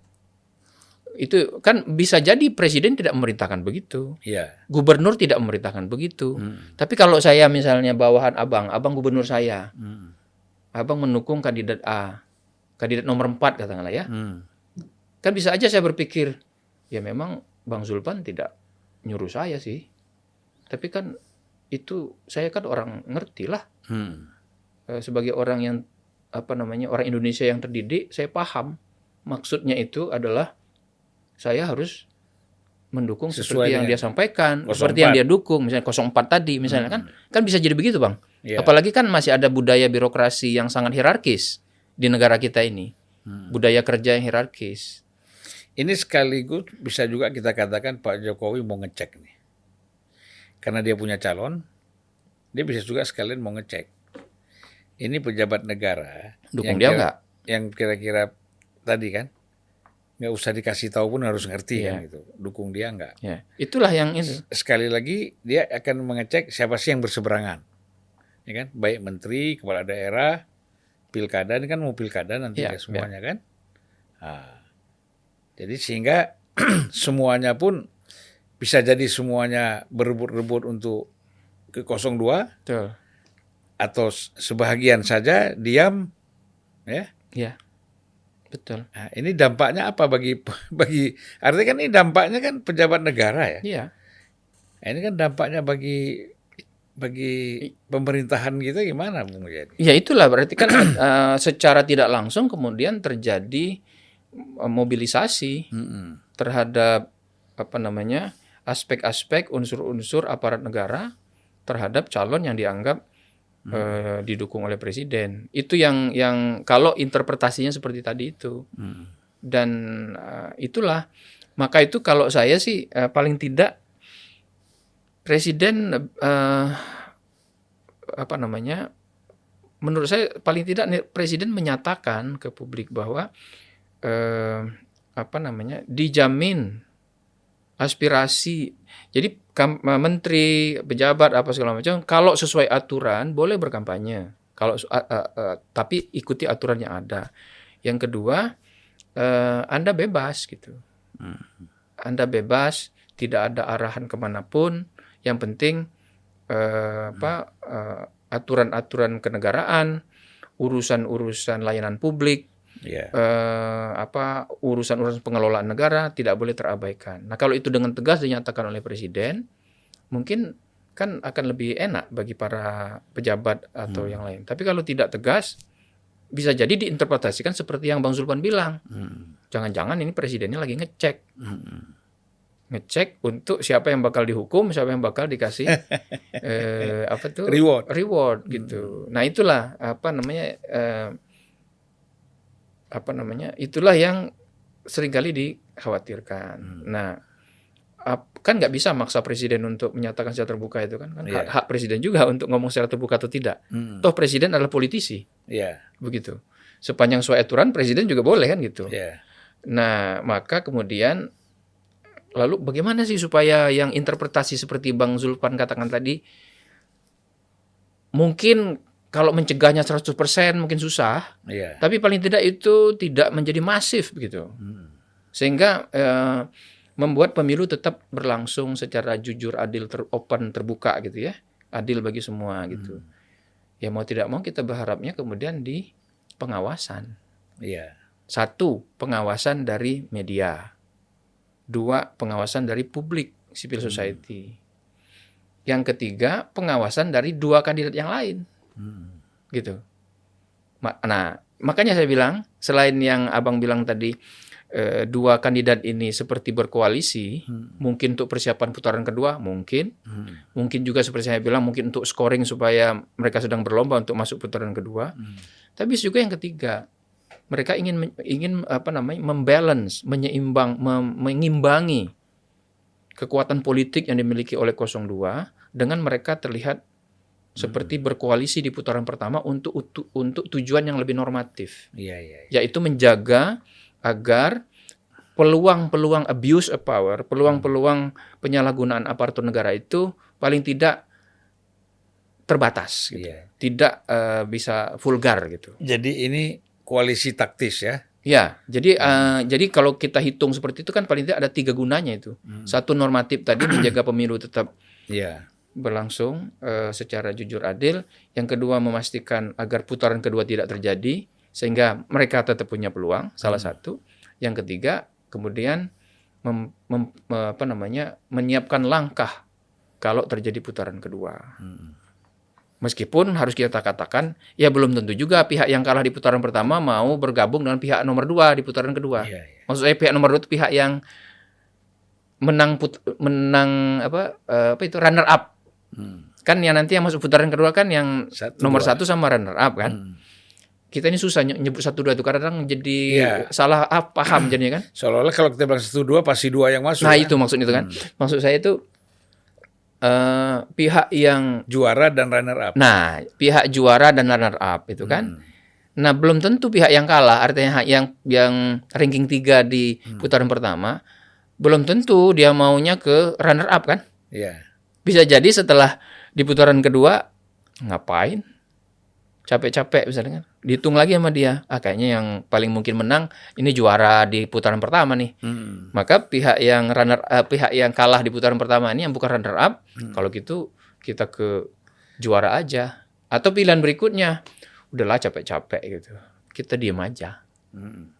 Itu kan bisa jadi presiden tidak memerintahkan begitu, Ya. gubernur tidak memerintahkan begitu. Mhm. Tapi kalau saya misalnya bawahan abang, abang gubernur saya, Mhm. abang mendukung kandidat A, kandidat nomor 4 katakanlah ya, Mhm. kan bisa aja saya berpikir, ya memang Bang Zulpan tidak nyuruh saya sih. Tapi kan itu saya kan orang ngerti lah Mhm. Eh, sebagai orang yang apa namanya orang Indonesia yang terdidik, saya paham maksudnya itu adalah saya harus mendukung Sesuai seperti yang dia sampaikan, 04. seperti yang dia dukung, misalnya 04 tadi misalnya kan kan bisa jadi begitu, Bang. Iya. Apalagi kan masih ada budaya birokrasi yang sangat hierarkis di negara kita ini. Budaya kerja yang hierarkis. Ini sekaligus bisa juga kita katakan Pak Jokowi mau ngecek nih. Karena dia punya calon, dia bisa juga sekalian mau ngecek. Ini pejabat negara Dukung yang dia kira- enggak? Yang kira-kira tadi kan nggak usah dikasih tahu pun harus ngerti Iya. kan gitu. Dukung dia enggak. Ya, itulah yang ini. Sekali lagi dia akan mengecek siapa sih yang berseberangan. Ya kan? Baik menteri, kepala daerah, pilkada ini kan mau pilkada nanti Iya, ya, semuanya kan. Nah, jadi sehingga (clears throat) semuanya pun bisa jadi semuanya berebut-rebut untuk ke 02 Betul. atau sebahagian saja diam ya. Ya. Betul. Nah, ini dampaknya apa bagi (laughs) bagi artinya kan ini dampaknya kan pejabat negara ya. Iya. Nah, ini kan dampaknya bagi bagi pemerintahan kita gimana Bung Jadi? Ya itulah berarti kan (clears throat) eh, secara tidak langsung kemudian terjadi eh, mobilisasi Mm-mm. terhadap apa namanya aspek-aspek unsur-unsur aparat negara terhadap calon yang dianggap eh, didukung oleh presiden. Itu yang yang kalau interpretasinya seperti tadi itu Mm. dan eh, itulah maka itu kalau saya sih eh, paling tidak presiden eh, apa namanya menurut saya paling tidak presiden menyatakan ke publik bahwa eh, apa namanya dijamin aspirasi. Jadi menteri pejabat apa segala macam kalau sesuai aturan boleh berkampanye. Kalau a- a- a- tapi ikuti aturan yang ada. Yang kedua eh, anda bebas gitu. Anda bebas tidak ada arahan ke mana pun. Yang penting eh, apa eh, aturan-aturan kenegaraan urusan-urusan layanan publik Ya. eh, apa urusan-urusan pengelolaan negara tidak boleh terabaikan. Nah kalau itu dengan tegas dinyatakan oleh presiden, mungkin kan akan lebih enak bagi para pejabat atau yang lain. Tapi kalau tidak tegas, bisa jadi diinterpretasikan seperti yang Bang Zulpan bilang. Mm. Jangan-jangan ini presidennya lagi ngecek, Mm-mm. ngecek untuk siapa yang bakal dihukum, siapa yang bakal dikasih (laughs) eh, apa tuh Reward. reward gitu. Nah itulah apa namanya eh, apa namanya itulah yang sering kali dikhawatirkan. Nah ap- kan nggak bisa maksa presiden untuk menyatakan secara terbuka itu kan, kan hak, Iya. hak presiden juga untuk ngomong secara terbuka atau tidak. Mm. Toh presiden adalah politisi Ya. begitu. Sepanjang sesuai aturan presiden juga boleh kan gitu. Ya. Nah, maka kemudian lalu bagaimana sih supaya yang interpretasi seperti Bang Zulfan katakan tadi mungkin kalau mencegahnya 100% mungkin susah, Ya. tapi paling tidak itu tidak menjadi masif begitu. Mm. Sehingga eh, membuat pemilu tetap berlangsung secara jujur, adil, ter, open, terbuka gitu ya. Adil bagi semua gitu. Ya mau tidak mau kita berharapnya kemudian di pengawasan. Ya. Satu, pengawasan dari media. Dua, pengawasan dari publik, civil society. Yang ketiga, pengawasan dari dua kandidat yang lain. Mm. Gitu. Nah, makanya saya bilang, selain yang abang bilang tadi, eh, dua kandidat ini seperti berkoalisi, Mm. mungkin untuk persiapan putaran kedua, mungkin. Mm. Mungkin juga seperti saya bilang, mungkin untuk scoring supaya mereka sedang berlomba untuk masuk putaran kedua. Mm. Tapi juga yang ketiga, mereka ingin ingin apa namanya membalance, menyeimbang, mem- mengimbangi kekuatan politik yang dimiliki oleh 02 dengan mereka terlihat seperti berkoalisi di putaran pertama untuk untuk tujuan yang lebih normatif, Iya, iya. iya. yaitu menjaga agar peluang-peluang abuse of power, peluang-peluang penyalahgunaan aparatur negara itu paling tidak terbatas, gitu. Iya. tidak eh, bisa vulgar gitu. Jadi ini koalisi taktis ya. Ya, jadi eh, jadi kalau kita hitung seperti itu kan paling tidak ada tiga gunanya itu. Satu normatif tadi menjaga pemilu tetap Iya. Berlangsung eh, secara jujur adil. Yang kedua memastikan agar putaran kedua tidak terjadi sehingga mereka tetap punya peluang. Salah satu. Yang ketiga kemudian mem- mem- me- apa namanya menyiapkan langkah kalau terjadi putaran kedua. Mm. Meskipun harus kita katakan, ya belum tentu juga pihak yang kalah di putaran pertama mau bergabung dengan pihak nomor dua di putaran kedua. Iya, iya. Maksud saya pihak nomor dua itu pihak yang menang put, menang apa eh, apa itu runner up. Hmm. Kan yang nanti yang masuk putaran kedua kan yang Satu, nomor dua. satu sama runner up kan. Hmm. Kita ini susah ny- nyebut satu dua itu kadang jadi Iya. salah ah, paham jadinya kan. Seolah-olah kalau kita bilang satu dua pasti dua yang masuk. Nah kan? itu maksud itu kan. Hmm. Maksud saya itu eh pihak yang Juara dan runner up. nah pihak juara dan runner up itu kan. Hmm. Nah belum tentu pihak yang kalah artinya yang yang ranking 3 di Hmm. putaran pertama belum tentu dia maunya ke runner up kan. Iya. Bisa jadi setelah di putaran kedua ngapain? Capek-capek misalnya kan. Dihitung lagi sama dia. Ah kayaknya yang paling mungkin menang ini juara di putaran pertama nih. Hmm. Maka pihak yang runner eh, pihak yang kalah di putaran pertama ini yang bukan runner up, Hmm. kalau gitu kita ke juara aja. Atau pilihan berikutnya, udahlah capek-capek gitu. Kita diem aja. Hmm.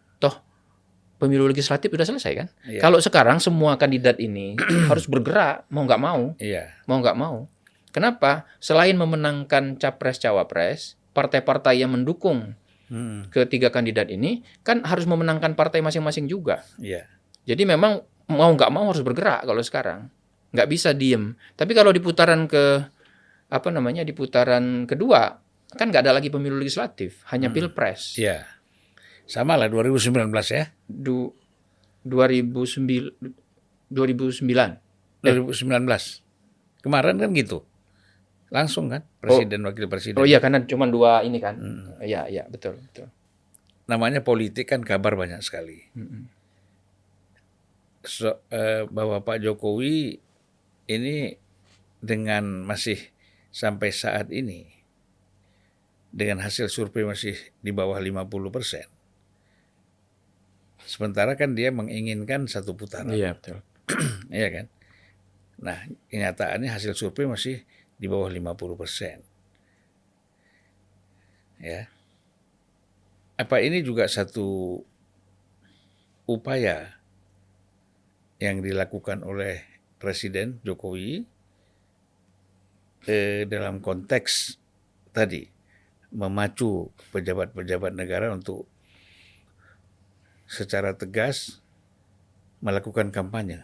Pemilu legislatif udah selesai kan? Iya. Kalau sekarang semua kandidat ini (clears throat) harus bergerak mau nggak mau, Iya. mau nggak mau. Kenapa? Selain memenangkan capres cawapres, partai-partai yang mendukung Hmm. ketiga kandidat ini kan harus memenangkan partai masing-masing juga. Iya. Jadi memang mau nggak mau harus bergerak kalau sekarang. Nggak bisa diem. Tapi kalau di putaran ke apa namanya di putaran kedua kan nggak ada lagi pemilu legislatif, hanya pilpres. Iya. Sama lah 2019 ya. Du, 2009 2009. 2019. Kemarin kan gitu. Langsung kan presiden wakil presiden. Oh iya karena cuma dua ini kan. Hmm. Iya iya betul betul. Namanya politik kan kabar banyak sekali. Mm-mm. So, eh, bahwa Pak Jokowi ini dengan masih sampai saat ini dengan hasil survei masih di bawah 50 persen. Sementara kan dia menginginkan satu putaran. Iya betul. (clears throat) Iya kan? Nah, kenyataannya hasil survei masih di bawah 50 persen. Ya. Apa ini juga satu upaya yang dilakukan oleh Presiden Jokowi eh, dalam konteks tadi memacu pejabat-pejabat negara untuk secara tegas melakukan kampanye.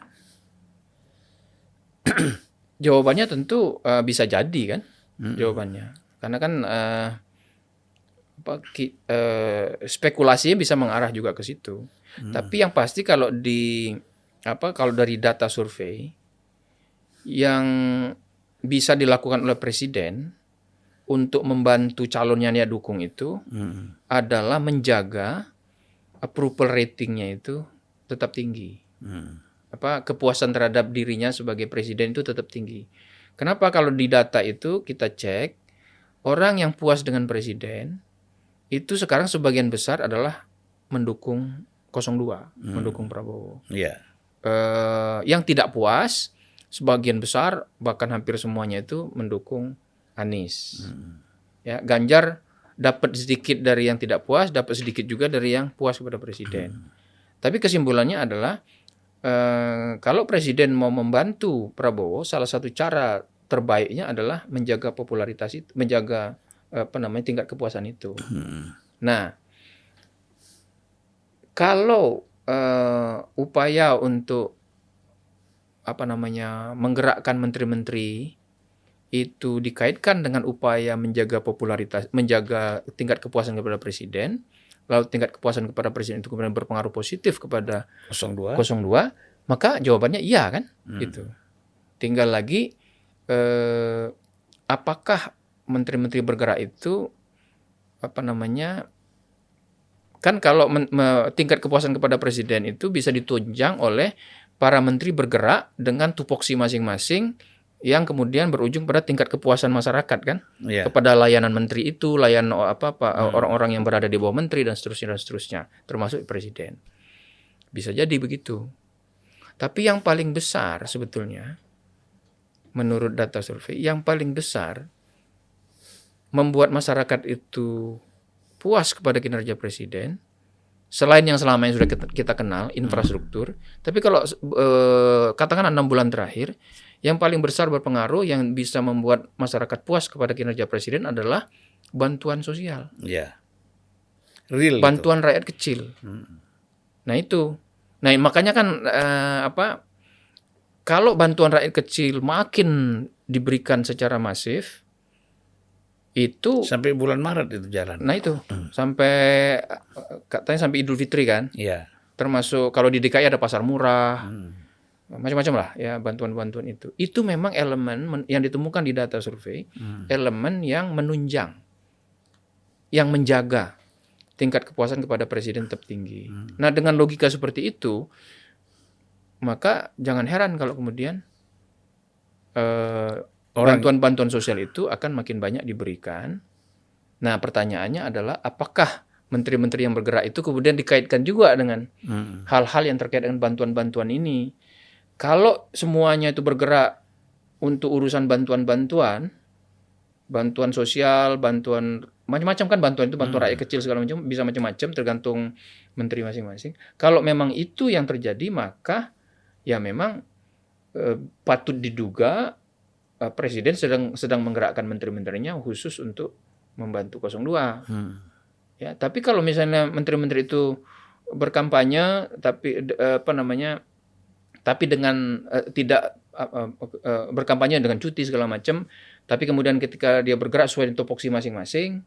(clears throat) Jawabannya tentu eh, bisa jadi kan Mm-mm. jawabannya. Karena kan eh, apa ki- eh, spekulasinya bisa mengarah juga ke situ. Hmm. Tapi yang pasti kalau di apa kalau dari data survei yang bisa dilakukan oleh presiden untuk membantu calon yang dia dukung itu Mm. adalah menjaga approval ratingnya itu tetap tinggi. Mm. Apa kepuasan terhadap dirinya sebagai presiden itu tetap tinggi. Kenapa kalau di data itu kita cek orang yang puas dengan presiden itu sekarang sebagian besar adalah mendukung 02, mendukung Prabowo. Iya. Eh, yang tidak puas sebagian besar bahkan hampir semuanya itu mendukung Anies. Ya, Ganjar dapat sedikit dari yang tidak puas, dapat sedikit juga dari yang puas kepada presiden. Tapi kesimpulannya adalah eh, kalau presiden mau membantu Prabowo, salah satu cara terbaiknya adalah menjaga popularitas itu, menjaga apa namanya tingkat kepuasan itu. Nah, kalau eh, upaya untuk apa namanya menggerakkan menteri-menteri itu dikaitkan dengan upaya menjaga popularitas, menjaga tingkat kepuasan kepada presiden, lalu tingkat kepuasan kepada presiden itu kemudian berpengaruh positif kepada 02. 02, maka jawabannya iya kan, Hmm. gitu. Tinggal lagi eh, apakah menteri-menteri bergerak itu apa namanya kan kalau men- me- tingkat kepuasan kepada presiden itu bisa ditunjang oleh para menteri bergerak dengan tupoksi masing-masing yang kemudian berujung pada tingkat kepuasan masyarakat kan Iya. kepada layanan menteri itu, layanan o- apa apa orang-orang yang berada di bawah menteri dan seterusnya dan seterusnya, termasuk presiden. Bisa jadi begitu. Tapi yang paling besar sebetulnya menurut data survei, yang paling besar membuat masyarakat itu puas kepada kinerja presiden selain yang selama yang sudah kita, kita kenal infrastruktur, tapi kalau eh, katakan enam bulan terakhir yang paling besar berpengaruh yang bisa membuat masyarakat puas kepada kinerja presiden adalah bantuan sosial, Ya. Real. gitu. bantuan rakyat kecil. Hmm. Nah itu, nah makanya kan eh, apa? Kalau bantuan rakyat kecil makin diberikan secara masif, itu, Sampai bulan Maret itu jalan. nah itu sampai eh, katanya sampai Idul Fitri kan, Iya. termasuk kalau di DKI ada pasar murah, Hmm. Macam-macam lah ya bantuan-bantuan itu. Itu memang elemen men- yang ditemukan di data survei, Hmm. elemen yang menunjang, yang menjaga tingkat kepuasan kepada presiden tetap tinggi. Nah dengan logika seperti itu, maka jangan heran kalau kemudian eh, bantuan-bantuan sosial itu akan makin banyak diberikan. Nah pertanyaannya adalah apakah menteri-menteri yang bergerak itu kemudian dikaitkan juga dengan Hmm. hal-hal yang terkait dengan bantuan-bantuan ini. Kalau semuanya itu bergerak untuk urusan bantuan-bantuan, bantuan sosial, bantuan macam-macam kan bantuan itu bantuan rakyat kecil segala macam bisa macam-macam tergantung menteri masing-masing. Kalau memang itu yang terjadi maka ya memang eh, patut diduga eh, presiden sedang sedang menggerakkan menteri-menterinya khusus untuk membantu 02. Hmm. Ya, tapi kalau misalnya menteri-menteri itu berkampanye tapi eh, apa namanya tapi dengan eh, tidak eh, eh, berkampanye dengan cuti segala macam, tapi kemudian ketika dia bergerak sesuai dengan topoksi masing-masing,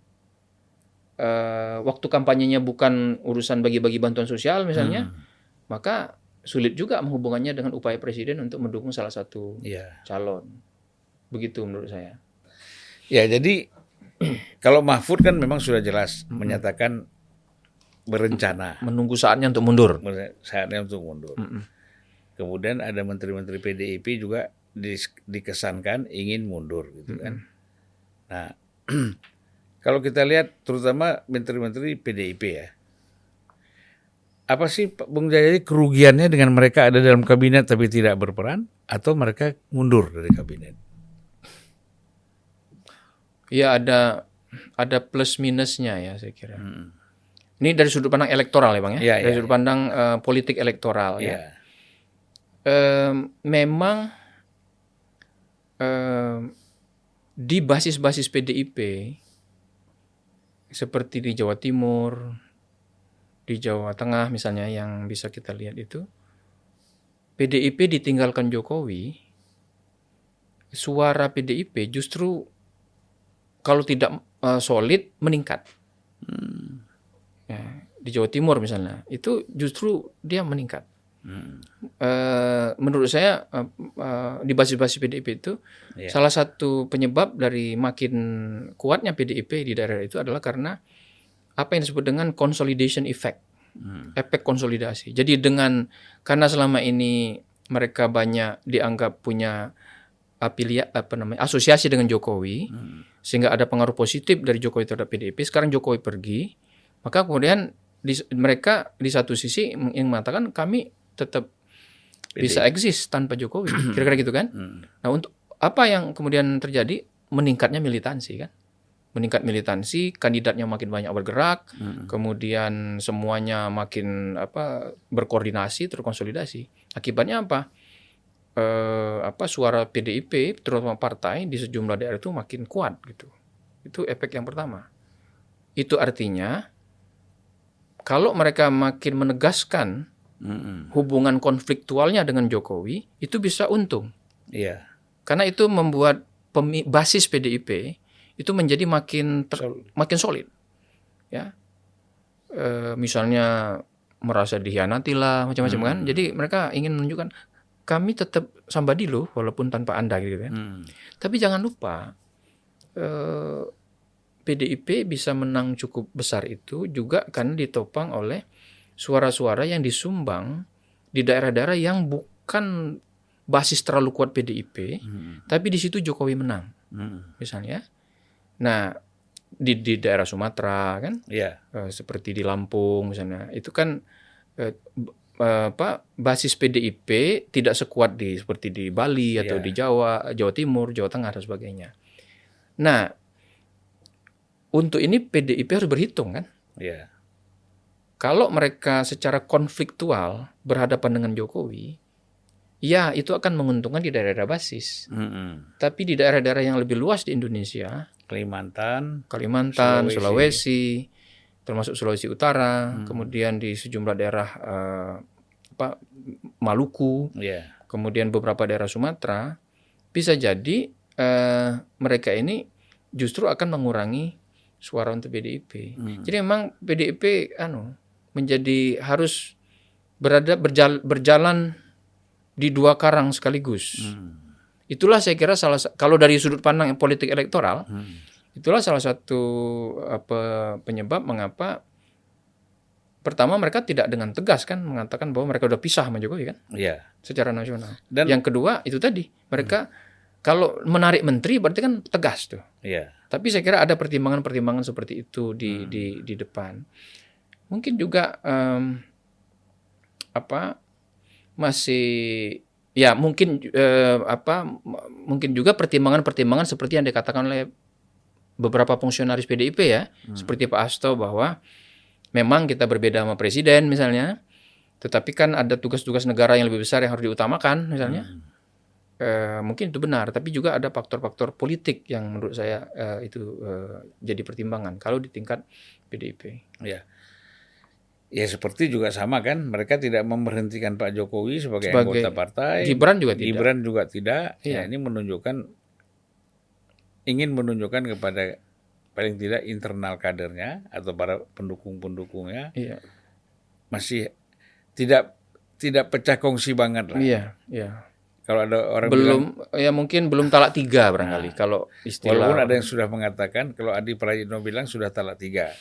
eh, waktu kampanyenya bukan urusan bagi-bagi bantuan sosial misalnya, Hmm. maka sulit juga menghubungannya dengan upaya presiden untuk mendukung salah satu Iya. calon. Begitu menurut saya. Ya, jadi (clears throat) kalau Mahfud kan memang sudah jelas menyatakan berencana Menunggu saatnya untuk mundur. saatnya untuk mundur. Mm-mm. Kemudian ada menteri-menteri PDIP juga dikesankan ingin mundur gitu kan. Nah, (clears throat) kalau kita lihat terutama menteri-menteri PDIP ya. Apa sih Bung Jayadi kerugiannya dengan mereka ada dalam kabinet tapi tidak berperan atau mereka mundur dari kabinet? Ya ada ada plus minusnya ya saya kira. Hmm. Ini dari sudut pandang elektoral ya bang ya, Iya, dari iya, sudut pandang eh, politik elektoral ya. Ya. Em, memang em, di basis-basis PDIP seperti di Jawa Timur, di Jawa Tengah misalnya yang bisa kita lihat itu, PDIP ditinggalkan Jokowi, suara PDIP justru kalau tidak eh, solid meningkat. Ya, di Jawa Timur misalnya, itu justru dia meningkat. Hmm. Eh, menurut saya eh, eh, di basis-basis PDIP itu Iya. salah satu penyebab dari makin kuatnya PDIP di daerah itu adalah karena apa yang disebut dengan consolidation effect, Hmm. efek konsolidasi. Jadi dengan karena selama ini mereka banyak dianggap punya apilia apa namanya asosiasi dengan Jokowi, Hmm. sehingga ada pengaruh positif dari Jokowi terhadap PDIP. Sekarang Jokowi pergi, maka kemudian di, mereka di satu sisi yang mengatakan kami tetap bisa eksis tanpa Jokowi, (clears throat) kira-kira gitu kan? Hmm. Nah untuk apa yang kemudian terjadi meningkatnya militansi kan? Meningkat militansi, kandidatnya makin banyak bergerak, Hmm. kemudian semuanya makin apa berkoordinasi, terkonsolidasi. Akibatnya apa? Eh, apa suara PDIP terutama partai di sejumlah daerah itu makin kuat gitu. Itu efek yang pertama. Itu artinya kalau mereka makin menegaskan Hmm. hubungan konfliktualnya dengan Jokowi, itu bisa untung. Iya. Karena itu membuat pemi- basis PDIP itu menjadi makin ter- Sol- makin solid. Ya. Eh, misalnya merasa dihianati lah macam-macam kan. Jadi mereka ingin menunjukkan kami tetap somebody loh walaupun tanpa Anda gitu kan. Hmm. Tapi jangan lupa eh, PDIP bisa menang cukup besar itu juga karena ditopang oleh suara-suara yang disumbang di daerah-daerah yang bukan basis terlalu kuat PDIP, Hmm. tapi di situ Jokowi menang Hmm. misalnya. Nah di, di daerah Sumatera kan Iya. eh, seperti di Lampung misalnya itu kan b- eh, apa basis PDIP tidak sekuat di seperti di Bali atau Iya. di Jawa Jawa Timur Jawa Tengah dan sebagainya. Nah untuk ini PDIP harus berhitung kan Iya. Kalau mereka secara konfliktual berhadapan dengan Jokowi ya itu akan menguntungkan di daerah-daerah basis. Mm-mm. Tapi di daerah-daerah yang lebih luas di Indonesia, Kalimantan, Kalimantan, Sulawesi. Sulawesi, termasuk Sulawesi Utara, kemudian di sejumlah daerah eh, apa Maluku, ya, kemudian beberapa daerah Sumatera, bisa jadi eh, mereka ini justru akan mengurangi suara untuk PDIP. Hmm. Jadi memang PDIP anu menjadi harus berada berjal- berjalan di dua karang sekaligus. Hmm. Itulah saya kira salah sa- kalau dari sudut pandang politik elektoral, Hmm. itulah salah satu apa penyebab mengapa pertama mereka tidak dengan tegas kan mengatakan bahwa mereka udah pisah sama Jokowi kan ya. secara nasional. Dan Yang kedua itu tadi mereka kalau menarik menteri berarti kan tegas tuh. ya, Tapi saya kira ada pertimbangan-pertimbangan seperti itu di Hmm. di di depan. Mungkin juga em, apa masih ya mungkin eh, apa mungkin juga pertimbangan-pertimbangan seperti yang dikatakan oleh beberapa fungsionaris PDIP ya, Hmm. seperti Pak Asto bahwa memang kita berbeda sama presiden misalnya, tetapi kan ada tugas-tugas negara yang lebih besar yang harus diutamakan misalnya. Hmm. Eh, mungkin itu benar, tapi juga ada faktor-faktor politik yang menurut saya eh, itu eh, jadi pertimbangan kalau di tingkat PDIP. ya. Ya seperti juga sama kan, mereka tidak memberhentikan Pak Jokowi sebagai, Sebagai- anggota partai. Gibran juga tidak. Gibran juga tidak. Iya. Ya, ini menunjukkan ingin menunjukkan kepada paling tidak internal kadernya atau para pendukung-pendukungnya Iya, masih tidak tidak pecah kongsi banget lah. iya, iya. Kalau ada orang bilang, Belum, ya mungkin belum talak tiga barangkali kalau istilah. walaupun ada yang sudah mengatakan, kalau Adi Prayitno bilang sudah talak tiga,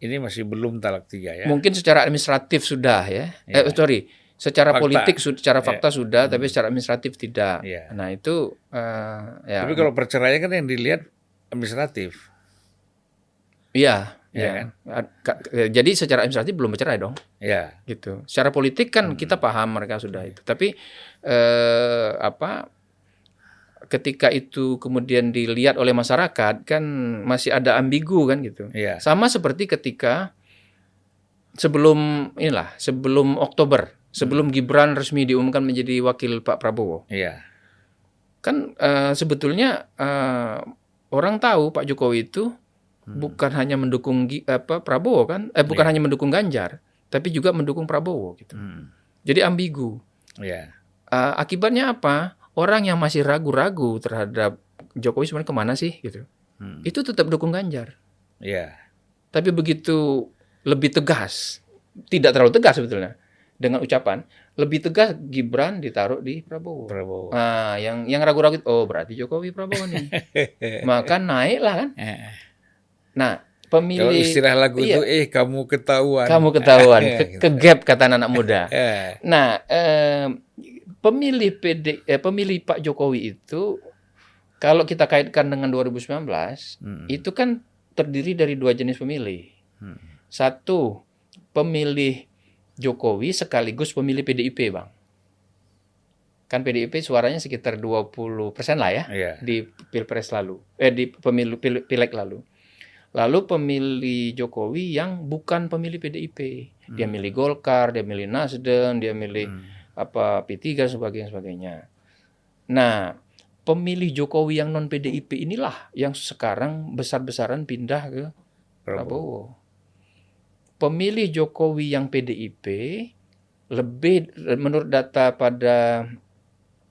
ini masih belum talak tiga ya. Mungkin secara administratif sudah ya. Iya. Eh sorry, secara Fakta. politik, secara Iya. fakta sudah, tapi secara administratif tidak. Iya. Nah itu eh, ya. Tapi kalau perceraian kan yang dilihat administratif. Iya, Iya iya. kan? Ad- ka- Jadi secara administratif belum bercerai dong. Ya, gitu. Secara politik kan kita paham mereka sudah itu. Tapi eh, apa ketika itu kemudian dilihat oleh masyarakat kan masih ada ambigu kan gitu. ya, Sama seperti ketika sebelum inilah, sebelum Oktober, sebelum Gibran resmi diumumkan menjadi wakil Pak Prabowo. ya, Kan eh, sebetulnya eh, orang tahu Pak Jokowi itu bukan hanya mendukung apa Prabowo kan, eh bukan Iya. hanya mendukung Ganjar, tapi juga mendukung Prabowo gitu. hmm, Jadi ambigu. ya, Uh, akibatnya apa? Orang yang masih ragu-ragu terhadap Jokowi sebenarnya ke mana sih gitu. hmm, Itu tetap dukung Ganjar. ya, Tapi begitu lebih tegas, tidak terlalu tegas sebetulnya dengan ucapan, lebih tegas Gibran ditaruh di Prabowo. Prabowo. Nah, yang yang ragu-ragu oh berarti Jokowi Prabowo nih. (laughs) Maka naiklah kan. Eh, Nah, Kalau pemilih istilah lagu Iya. itu, eh kamu ketahuan. kamu ketahuan, (laughs) ke, ke gap kata anak muda. (laughs) Eh, Nah, eh, pemilih PD, eh, pemilih Pak Jokowi itu kalau kita kaitkan dengan 2019, hmm, itu kan terdiri dari dua jenis pemilih. hmm, Satu, pemilih Jokowi sekaligus pemilih PDIP, Bang. Kan PDIP suaranya sekitar 20% lah ya ya, di Pilpres lalu, eh di pemilu pil- Pileg lalu. Lalu pemilih Jokowi yang bukan pemilih PDIP. Dia Hmm. milih Golkar, dia milih Nasdem, dia milih hmm, apa P3 sebagainya sebagainya. Nah, pemilih Jokowi yang non PDIP inilah yang sekarang besar-besaran pindah ke Prabowo. Prabowo. Pemilih Jokowi yang PDIP lebih menurut data pada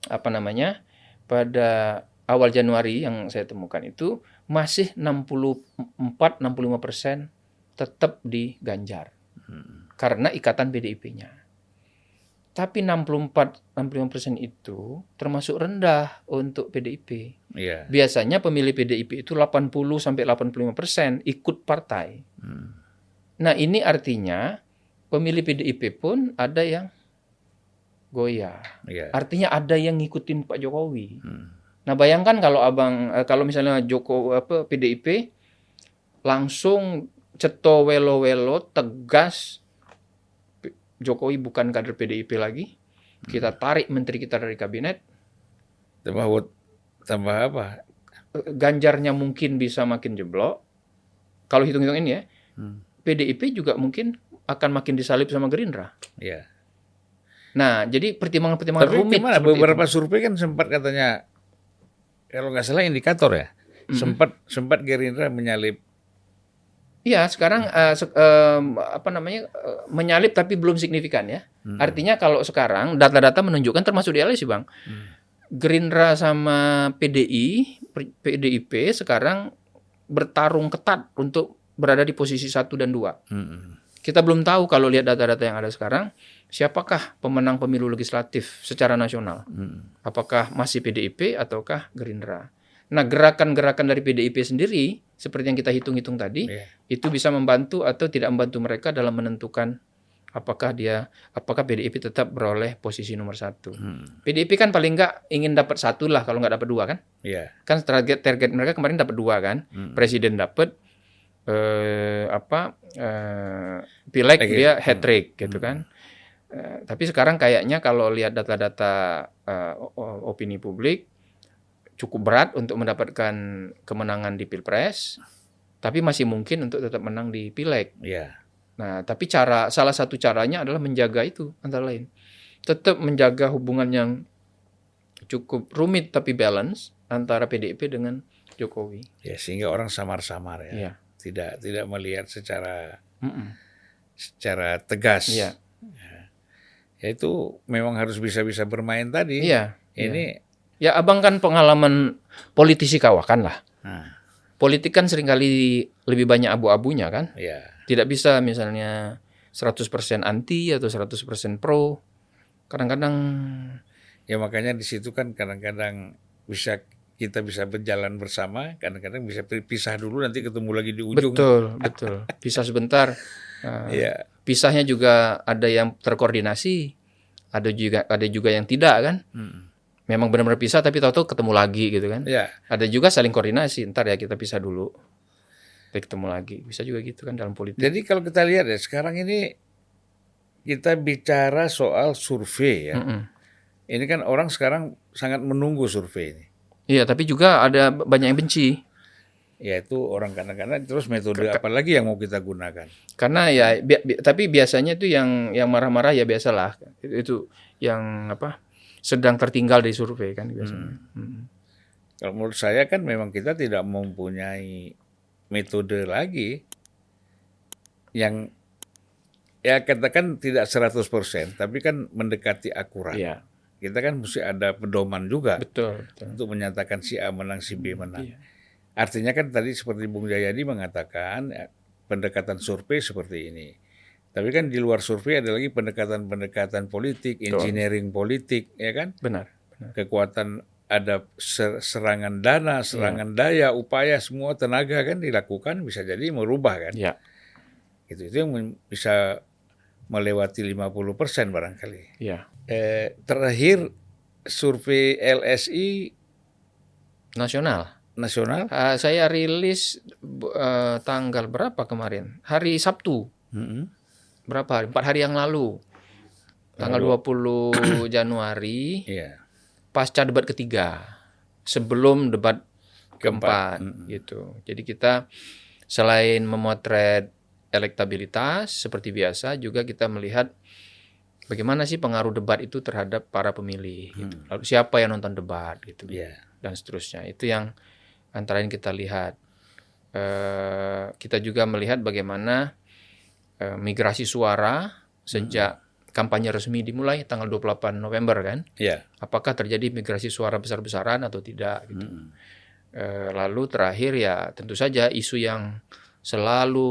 apa namanya? pada awal Januari yang saya temukan itu masih 64 65 persen tetap di Ganjar Hmm, karena ikatan PDIP-nya. Tapi 64 65 persen itu termasuk rendah untuk PDIP. ya, Biasanya pemilih PDIP itu 80 sampai 85 persen ikut partai. hmm, Nah ini artinya pemilih PDIP pun ada yang goyah. ya, Artinya ada yang ngikutin Pak Jokowi. hmm, Nah bayangkan kalau abang eh, kalau misalnya Joko apa PDIP langsung ceto welo-welo tegas Jokowi bukan kader PDIP lagi. Kita tarik menteri kita dari kabinet. tambah tambah apa? Eh, Ganjarnya mungkin bisa makin jeblok. Kalau hitung-hitung ini ya, Hmm, PDIP juga mungkin akan makin disalip sama Gerindra. ya, Nah, jadi pertimbangan-pertimbangan Tapi rumit gimana? Beberapa itu. survei kan sempat katanya kalau nggak salah indikator ya. Sempat sempat Gerindra menyalip. Iya, sekarang eh, se- em, apa namanya eh, menyalip tapi belum signifikan ya. Artinya kalau sekarang data-data menunjukkan termasuk di LSI bang, Gerindra sama PDI, PDIP sekarang bertarung ketat untuk berada di posisi satu dan dua. Hmm. Kita belum tahu kalau lihat data-data yang ada sekarang, siapakah pemenang pemilu legislatif secara nasional. Hmm. Apakah masih PDIP ataukah Gerindra. Nah, gerakan-gerakan dari PDIP sendiri, seperti yang kita hitung-hitung tadi, Iya. itu bisa membantu atau tidak membantu mereka dalam menentukan apakah dia, apakah PDIP tetap beroleh posisi nomor satu. Hmm. PDIP kan paling nggak ingin dapat satu lah kalau nggak dapat dua kan? Iya. Kan target target mereka kemarin dapat dua kan? Hmm. Presiden dapat eh, apa eh, pileg dia hat trick gitu kan. Eh, tapi sekarang kayaknya kalau lihat data-data o- opini publik cukup berat untuk mendapatkan kemenangan di pilpres, tapi masih mungkin untuk tetap menang di pileg. Iya. Nah, tapi cara salah satu caranya adalah menjaga itu antara lain. Tetap menjaga hubungan yang cukup rumit tapi balance antara PDIP dengan Jokowi. Ya sehingga orang samar-samar ya. Iya. Tidak tidak melihat secara Mm-mm. secara tegas. Iya. Ya itu memang harus bisa-bisa bermain tadi. Iya. Ini Ya abang kan pengalaman politisi kawakan lah. nah, Politik kan sering kali lebih banyak abu-abunya kan. ya. Tidak bisa misalnya 100% anti atau 100% pro. Kadang-kadang Ya makanya di situ kan kadang-kadang bisa kita bisa berjalan bersama, kadang-kadang bisa pisah dulu nanti ketemu lagi di ujung. betul, betul. Bisa sebentar. Nah, Iya. pisahnya juga ada yang terkoordinasi, ada juga ada juga yang tidak kan. Hmm. Memang benar-benar pisah tapi tahu-tahu ketemu lagi gitu kan. Ya, Ada juga saling koordinasi. Ntar ya kita pisah dulu. Kita ketemu lagi. Bisa juga gitu kan dalam politik. jadi kalau kita lihat ya sekarang ini kita bicara soal survei ya. Mm-mm. Ini kan orang sekarang sangat menunggu survei ini. Iya, tapi juga ada banyak yang benci. Yaitu orang kadang-kadang terus metode apa lagi yang mau kita gunakan. Karena ya bi- bi- tapi biasanya itu yang yang marah-marah ya biasalah. Itu, itu yang apa? Sedang tertinggal di survei kan biasanya. Mm. Kalau menurut saya kan memang kita tidak mempunyai metode lagi yang ya katakan tidak 100% tapi kan mendekati akurat. Iya, Kita kan mesti ada pedoman juga betul, betul. untuk menyatakan si A menang si B menang. Iya. Artinya kan tadi seperti Bung Jayadi mengatakan ya, pendekatan survei seperti ini. Tapi kan di luar survei ada lagi pendekatan-pendekatan politik, engineering politik, ya kan? Benar, benar. Kekuatan ada ser- serangan dana, serangan daya, upaya semua tenaga kan dilakukan bisa jadi merubah kan. Iya. Itu itu yang bisa melewati 50% barangkali. Iya. Eh, terakhir survei LSI Nasional. nasional Ah, saya rilis eh, tanggal berapa kemarin? Hari Sabtu. Mm-mm. Berapa hari? Empat hari yang lalu. Tanggal 20 (coughs) Januari Iya. pasca debat ketiga. Sebelum debat Keempat. keempat gitu. Jadi kita selain memotret elektabilitas seperti biasa juga kita melihat bagaimana sih pengaruh debat itu terhadap para pemilih gitu. Lalu siapa yang nonton debat gitu Iya. dan seterusnya. Itu yang antara lain kita lihat. Eh, kita juga melihat bagaimana eh, migrasi suara sejak kampanye resmi dimulai tanggal 28 November kan. Iya. Apakah terjadi migrasi suara besar-besaran atau tidak gitu. Mm-mm. Eh, lalu terakhir ya tentu saja isu yang selalu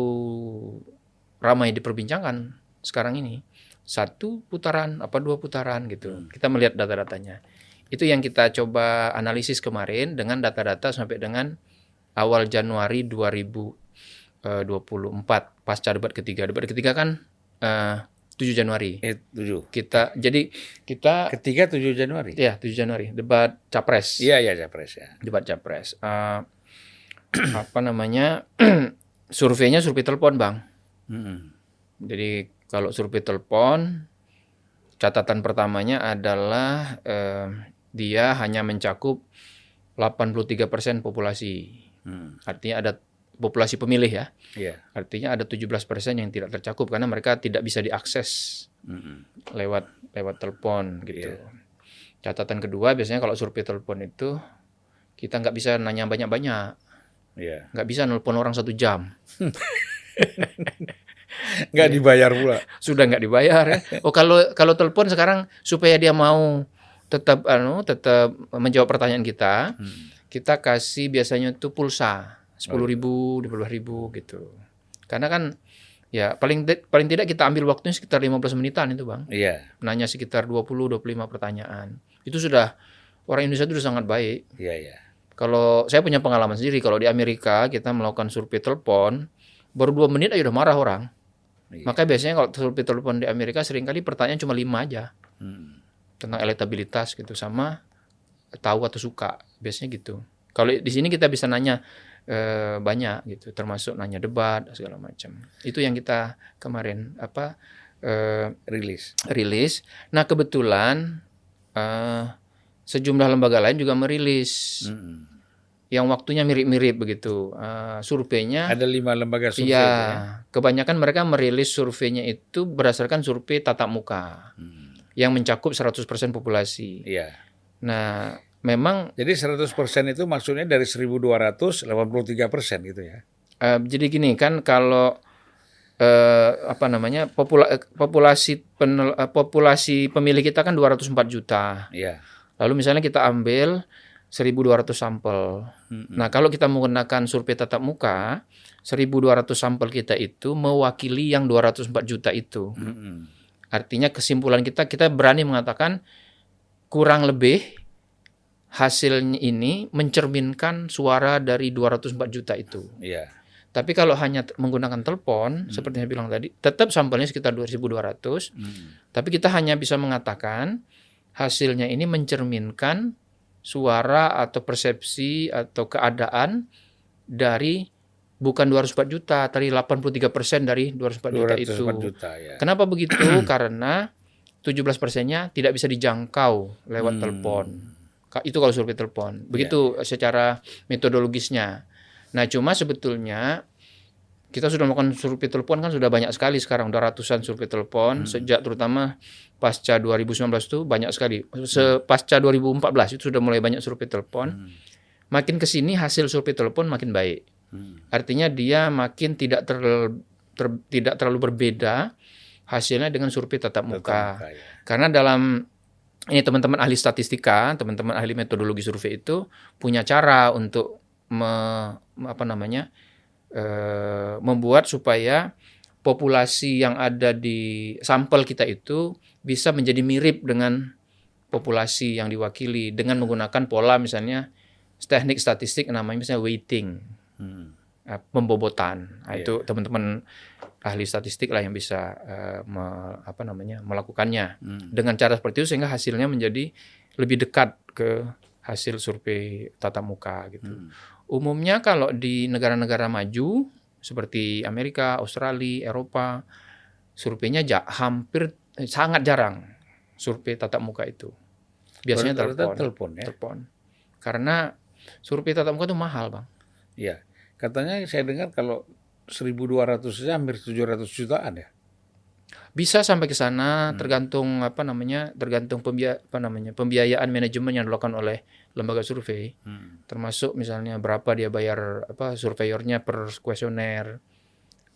ramai diperbincangkan sekarang ini satu putaran apa dua putaran gitu kita melihat data-datanya itu yang kita coba analisis kemarin dengan data-data sampai dengan awal Januari 2024 pasca debat ketiga debat ketiga kan eh, 7 Januari Eh, tujuh. kita jadi kita Ketiga 7 Januari. ya 7 Januari debat capres Iya, iya, Capres ya. debat capres. Eh, (clears throat) apa namanya? (clears throat) surveinya survei telepon, Bang. Mm-mm. Jadi kalau survei telepon catatan pertamanya adalah eh, dia hanya mencakup 83% populasi. Mm. Artinya ada populasi pemilih ya. Iya. Artinya ada 17% yang tidak tercakup karena mereka tidak bisa diakses Mm-mm. lewat lewat telepon gitu. Iya. Catatan kedua biasanya kalau survei telepon itu kita nggak bisa nanya banyak-banyak, Iya. nggak bisa nelpon orang satu jam, (laughs) Nggak Iya. dibayar pula. sudah nggak dibayar ya. Oh kalau kalau telepon sekarang supaya dia mau tetap anu tetap menjawab pertanyaan kita, Hmm. kita kasih biasanya tuh pulsa sepuluh ribu, dua ribu gitu. Karena kan ya paling paling tidak kita ambil waktunya sekitar 15 menitan itu bang. Iya. Nanya sekitar 20-25 pertanyaan. Itu sudah orang Indonesia itu sudah sangat baik. Iya, iya. Kalau saya punya pengalaman sendiri, kalau di Amerika kita melakukan survei telepon, baru dua menit aja udah marah orang. Iya. Makanya biasanya kalau survei telepon di Amerika sering kali pertanyaan cuma lima aja Hmm. tentang elektabilitas gitu sama tahu atau suka biasanya gitu. Kalau di sini kita bisa nanya eh, banyak gitu, termasuk nanya debat segala macam. Itu yang kita kemarin apa eh, Rilis. rilis. Nah kebetulan eh, sejumlah lembaga lain juga merilis Mm-mm. yang waktunya mirip-mirip begitu. Eh, surveinya Ada lima lembaga survei. Itu ya. kebanyakan mereka merilis surveinya itu berdasarkan survei tatap muka Hmm. yang mencakup 100% populasi. Iya. Nah, memang Jadi 100% itu maksudnya dari 1283 persen gitu ya. eh, jadi gini kan kalau eh, apa namanya popula- eh, populasi penel- eh, populasi pemilih kita kan 204 juta. Iya. Lalu misalnya kita ambil 1.200 sampel. Mm-mm. Nah, kalau kita menggunakan survei tatap muka, 1.200 sampel kita itu mewakili yang 204 juta itu. Mm-mm. Artinya kesimpulan kita kita berani mengatakan kurang lebih hasilnya ini mencerminkan suara dari 204 juta itu. Iya. Tapi kalau hanya menggunakan telepon seperti yang saya bilang tadi, tetap sampelnya sekitar 2200, Mm. tapi kita hanya bisa mengatakan hasilnya ini mencerminkan suara atau persepsi atau keadaan dari bukan 204 juta, tapi 83% dari 204 juta itu. 204 juta ya. Kenapa begitu? (clears throat) Karena 17 persennya tidak bisa dijangkau lewat Hmm. telepon. Itu kalau survei telepon. Begitu secara metodologisnya. Nah, cuma sebetulnya kita sudah melakukan survei telepon kan sudah banyak sekali sekarang, udah ratusan survei telepon sejak terutama pasca 2019 itu banyak sekali. Se pasca 2014 itu sudah mulai banyak survei telepon. Hmm. Makin ke sini hasil survei telepon makin baik. Hmm. Artinya dia makin tidak terlalu ter- tidak terlalu berbeda hasilnya dengan survei tatap muka. Tatap muka, ya. Karena dalam ini teman-teman ahli statistika, teman-teman ahli metodologi survei itu punya cara untuk me- apa namanya eh, membuat supaya populasi yang ada di sampel kita itu bisa menjadi mirip dengan populasi yang diwakili dengan menggunakan pola misalnya teknik statistik namanya misalnya weighting Hmm. eh, pembobotan. Nah, Iya. Itu teman-teman ahli statistik lah yang bisa eh, me- apa namanya melakukannya Hmm. dengan cara seperti itu sehingga hasilnya menjadi lebih dekat ke hasil survei tatap muka gitu. Hmm. Umumnya kalau di negara-negara maju seperti Amerika, Australia, Eropa, surveinya ja- hampir eh, sangat jarang survei tatap muka itu. Biasanya telepon, telepon ya. telepon. Karena survei tatap muka itu mahal, Bang. Iya. Katanya saya dengar kalau 1200 saja hampir 700 jutaan ya. Bisa sampai ke Hmm. sana tergantung apa namanya? tergantung pembia apa namanya? pembiayaan manajemen yang dilakukan oleh lembaga survei. Hmm. termasuk misalnya berapa dia bayar apa surveyornya per kuesioner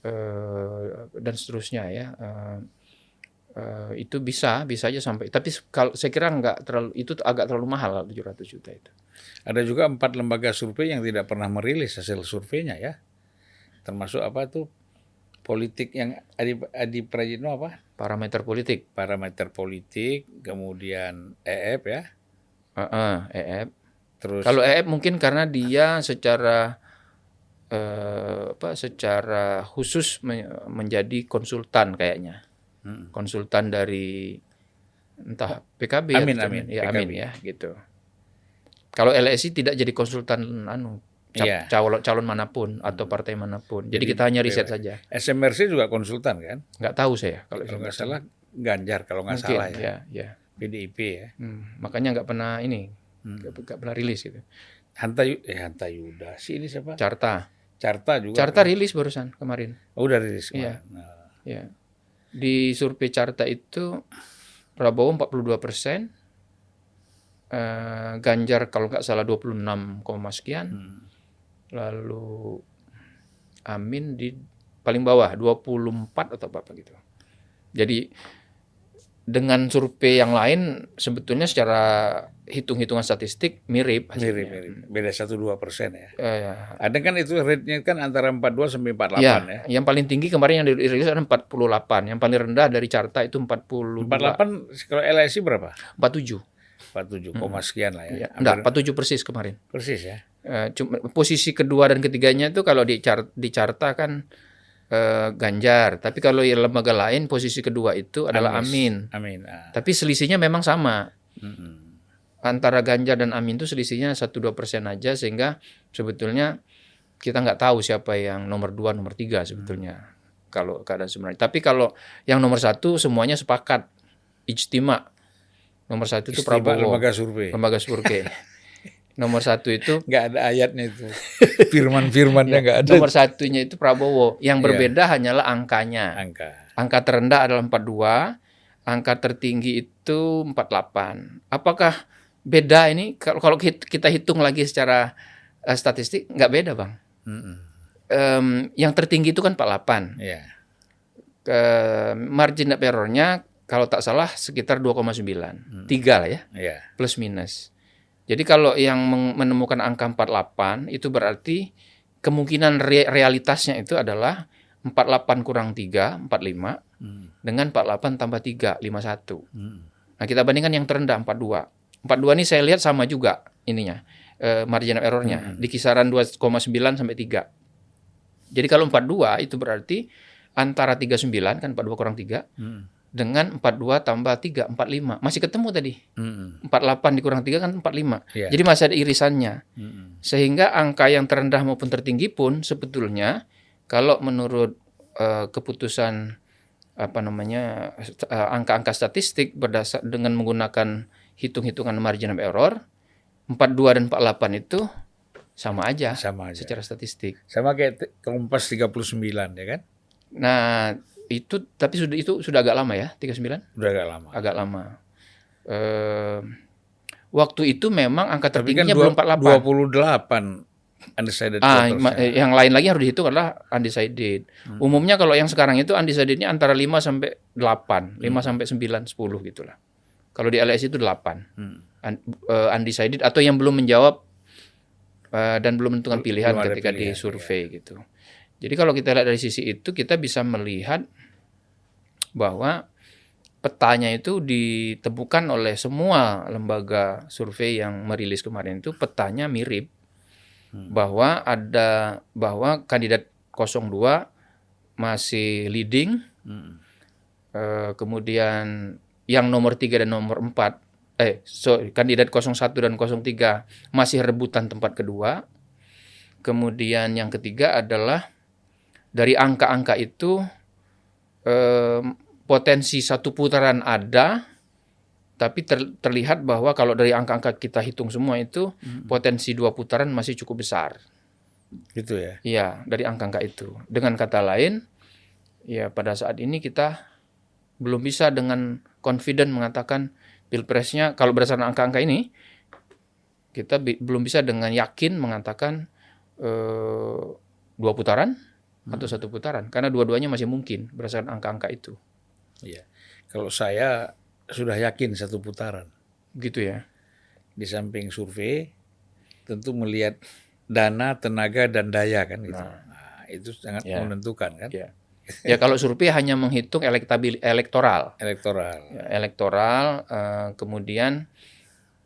eh, dan seterusnya ya eh, itu bisa bisa aja sampai tapi kalau saya kira nggak terlalu itu agak terlalu mahal 700 juta itu Ada juga empat lembaga survei yang tidak pernah merilis hasil surveinya ya. Termasuk apa tuh politik yang Adi, Adi Prajitno apa? parameter politik Parameter politik, kemudian EF ya. Heeh, EF Terus kalau EF mungkin karena dia secara eh, apa secara khusus me- menjadi konsultan kayaknya Hmm. konsultan dari entah PKB Amin, atau amin, ya PKB. amin ya gitu. Kalau LSI tidak jadi konsultan anu Iya. calon calon mana pun atau partai mana pun. Jadi, Jadi kita hanya riset saja. SMRC juga konsultan kan? Nggak tahu saya kalau nggak salah Ganjar kalau nggak Mungkin, salah ya. ya. ya. PDIP ya. Hmm, makanya nggak pernah ini Hmm. nggak nggak pernah rilis gitu. Hanta Yu- eh Hanta Yuda sih ini siapa? Carta. Carta juga. Carta kan? rilis barusan kemarin. Oh, udah rilis Iya. kemarin. Nah, Ya. Di survei Carta itu Prabowo 42 persen, eh, Ganjar kalau nggak salah 26, koma sekian, Hmm. Lalu Amin di paling bawah 24 atau apa gitu. Jadi dengan survei yang lain sebetulnya secara hitung-hitungan statistik mirip hasilnya. Mirip, mirip. Beda 1-2 persen ya. Eh, Ada kan itu rate-nya kan antara 42 sampai 48 ya, ya. yang paling tinggi kemarin yang dirilis ada 48, yang paling rendah dari Carta itu 42, 48 kalau LSI berapa? 47. 47, koma sekian lah ya. Ya, enggak, Hampir 47 persis kemarin. persis ya. Eh, cuma posisi kedua dan ketiganya itu kalau di chart di Carta kan eh, Ganjar, tapi kalau yang lembaga lain posisi kedua itu adalah. Amin. Amin. Ah. Tapi selisihnya memang sama Mm-mm. antara Ganjar dan Amin itu selisihnya 1-2 persen aja sehingga sebetulnya kita nggak tahu siapa yang nomor dua nomor tiga sebetulnya kalau keadaan sebenarnya. Tapi kalau yang nomor satu semuanya sepakat ijtima nomor satu itu Prabowo lembaga survei. lembaga survei. (laughs) nomor satu itu Nggak ada ayatnya itu. Firman-firmannya nggak ada. Nomor satunya itu Prabowo. Yang Iya. berbeda hanyalah angkanya. Angka. Angka terendah adalah 42, angka tertinggi itu 48. Apakah beda ini? Kalau kalau kit- kita hitung lagi secara eh, statistik, nggak beda bang. Mm-mm. Em, yang tertinggi itu kan 48. Iya. Ke margin of error-nya kalau tak salah sekitar 2,9. Tiga lah ya, Iya. plus minus. Jadi kalau yang menemukan angka 48 itu berarti kemungkinan re- realitasnya itu adalah 48 kurang 3, 45 Mm. dengan 48 tambah 3, 51. Mm. Nah, kita bandingkan yang terendah 42. 42 ini saya lihat sama juga ininya. eh, margin of error-nya di kisaran 2,9 sampai 3. Jadi kalau 42 itu berarti antara 39 kan 42 kurang 3 Mm. Dengan 42 tambah 3, 45. Masih ketemu tadi. Mm-mm. 48 dikurang 3 kan 45. Iya. Jadi masih ada irisannya. Mm-mm. Sehingga angka yang terendah maupun tertinggi pun sebetulnya kalau menurut eh, keputusan apa namanya eh, angka-angka statistik berdasar dengan menggunakan hitung-hitungan margin of error 42 dan 48 itu sama aja Sama aja. secara statistik. Sama kayak Kompas 39 ya kan? Nah, itu tapi sudah itu sudah agak lama ya, 39? Udah agak lama. Agak lama. Eh, waktu itu memang angka Tapi kan tertingginya dua- belum 48. 28 undecided Ah, voters ya. eh, yang lain lagi harus dihitung adalah undecided. Hmm. Umumnya kalau yang sekarang itu undecidednya antara 5 sampai 8, 5 Hmm. sampai 9, 10 gitulah. Kalau di LSI itu 8. Hmm. Un- eh, undecided atau yang belum menjawab eh, dan belum menentukan Belum pilihan ada ketika pilihan, di survei gitu. Jadi kalau kita lihat dari sisi itu kita bisa melihat bahwa petanya itu ditemukan oleh semua lembaga survei yang merilis kemarin itu petanya mirip Hmm. bahwa ada bahwa kandidat 02 masih leading Mm. eh, kemudian yang nomor 3 dan nomor 4 eh sorry, kandidat 01 dan 03 masih rebutan tempat kedua kemudian yang ketiga adalah dari angka-angka itu eh, potensi satu putaran ada tapi ter- terlihat bahwa kalau dari angka-angka kita hitung semua itu potensi dua putaran masih cukup besar Gitu ya. Iya, dari angka-angka itu. Dengan kata lain, ya pada saat ini kita belum bisa dengan confident mengatakan pilpresnya kalau berdasarkan angka-angka ini kita bi- belum bisa dengan yakin mengatakan eh, dua putaran atau satu putaran karena dua-duanya masih mungkin berdasarkan angka-angka itu. Iya. Kalau saya sudah yakin satu putaran. Gitu ya. Di samping survei tentu melihat dana, tenaga dan daya kan gitu. Nah. Nah, itu sangat Ya. menentukan kan Ya. Ya kalau survei hanya menghitung elektabil elektoral. elektoral. ya, elektoral eh, kemudian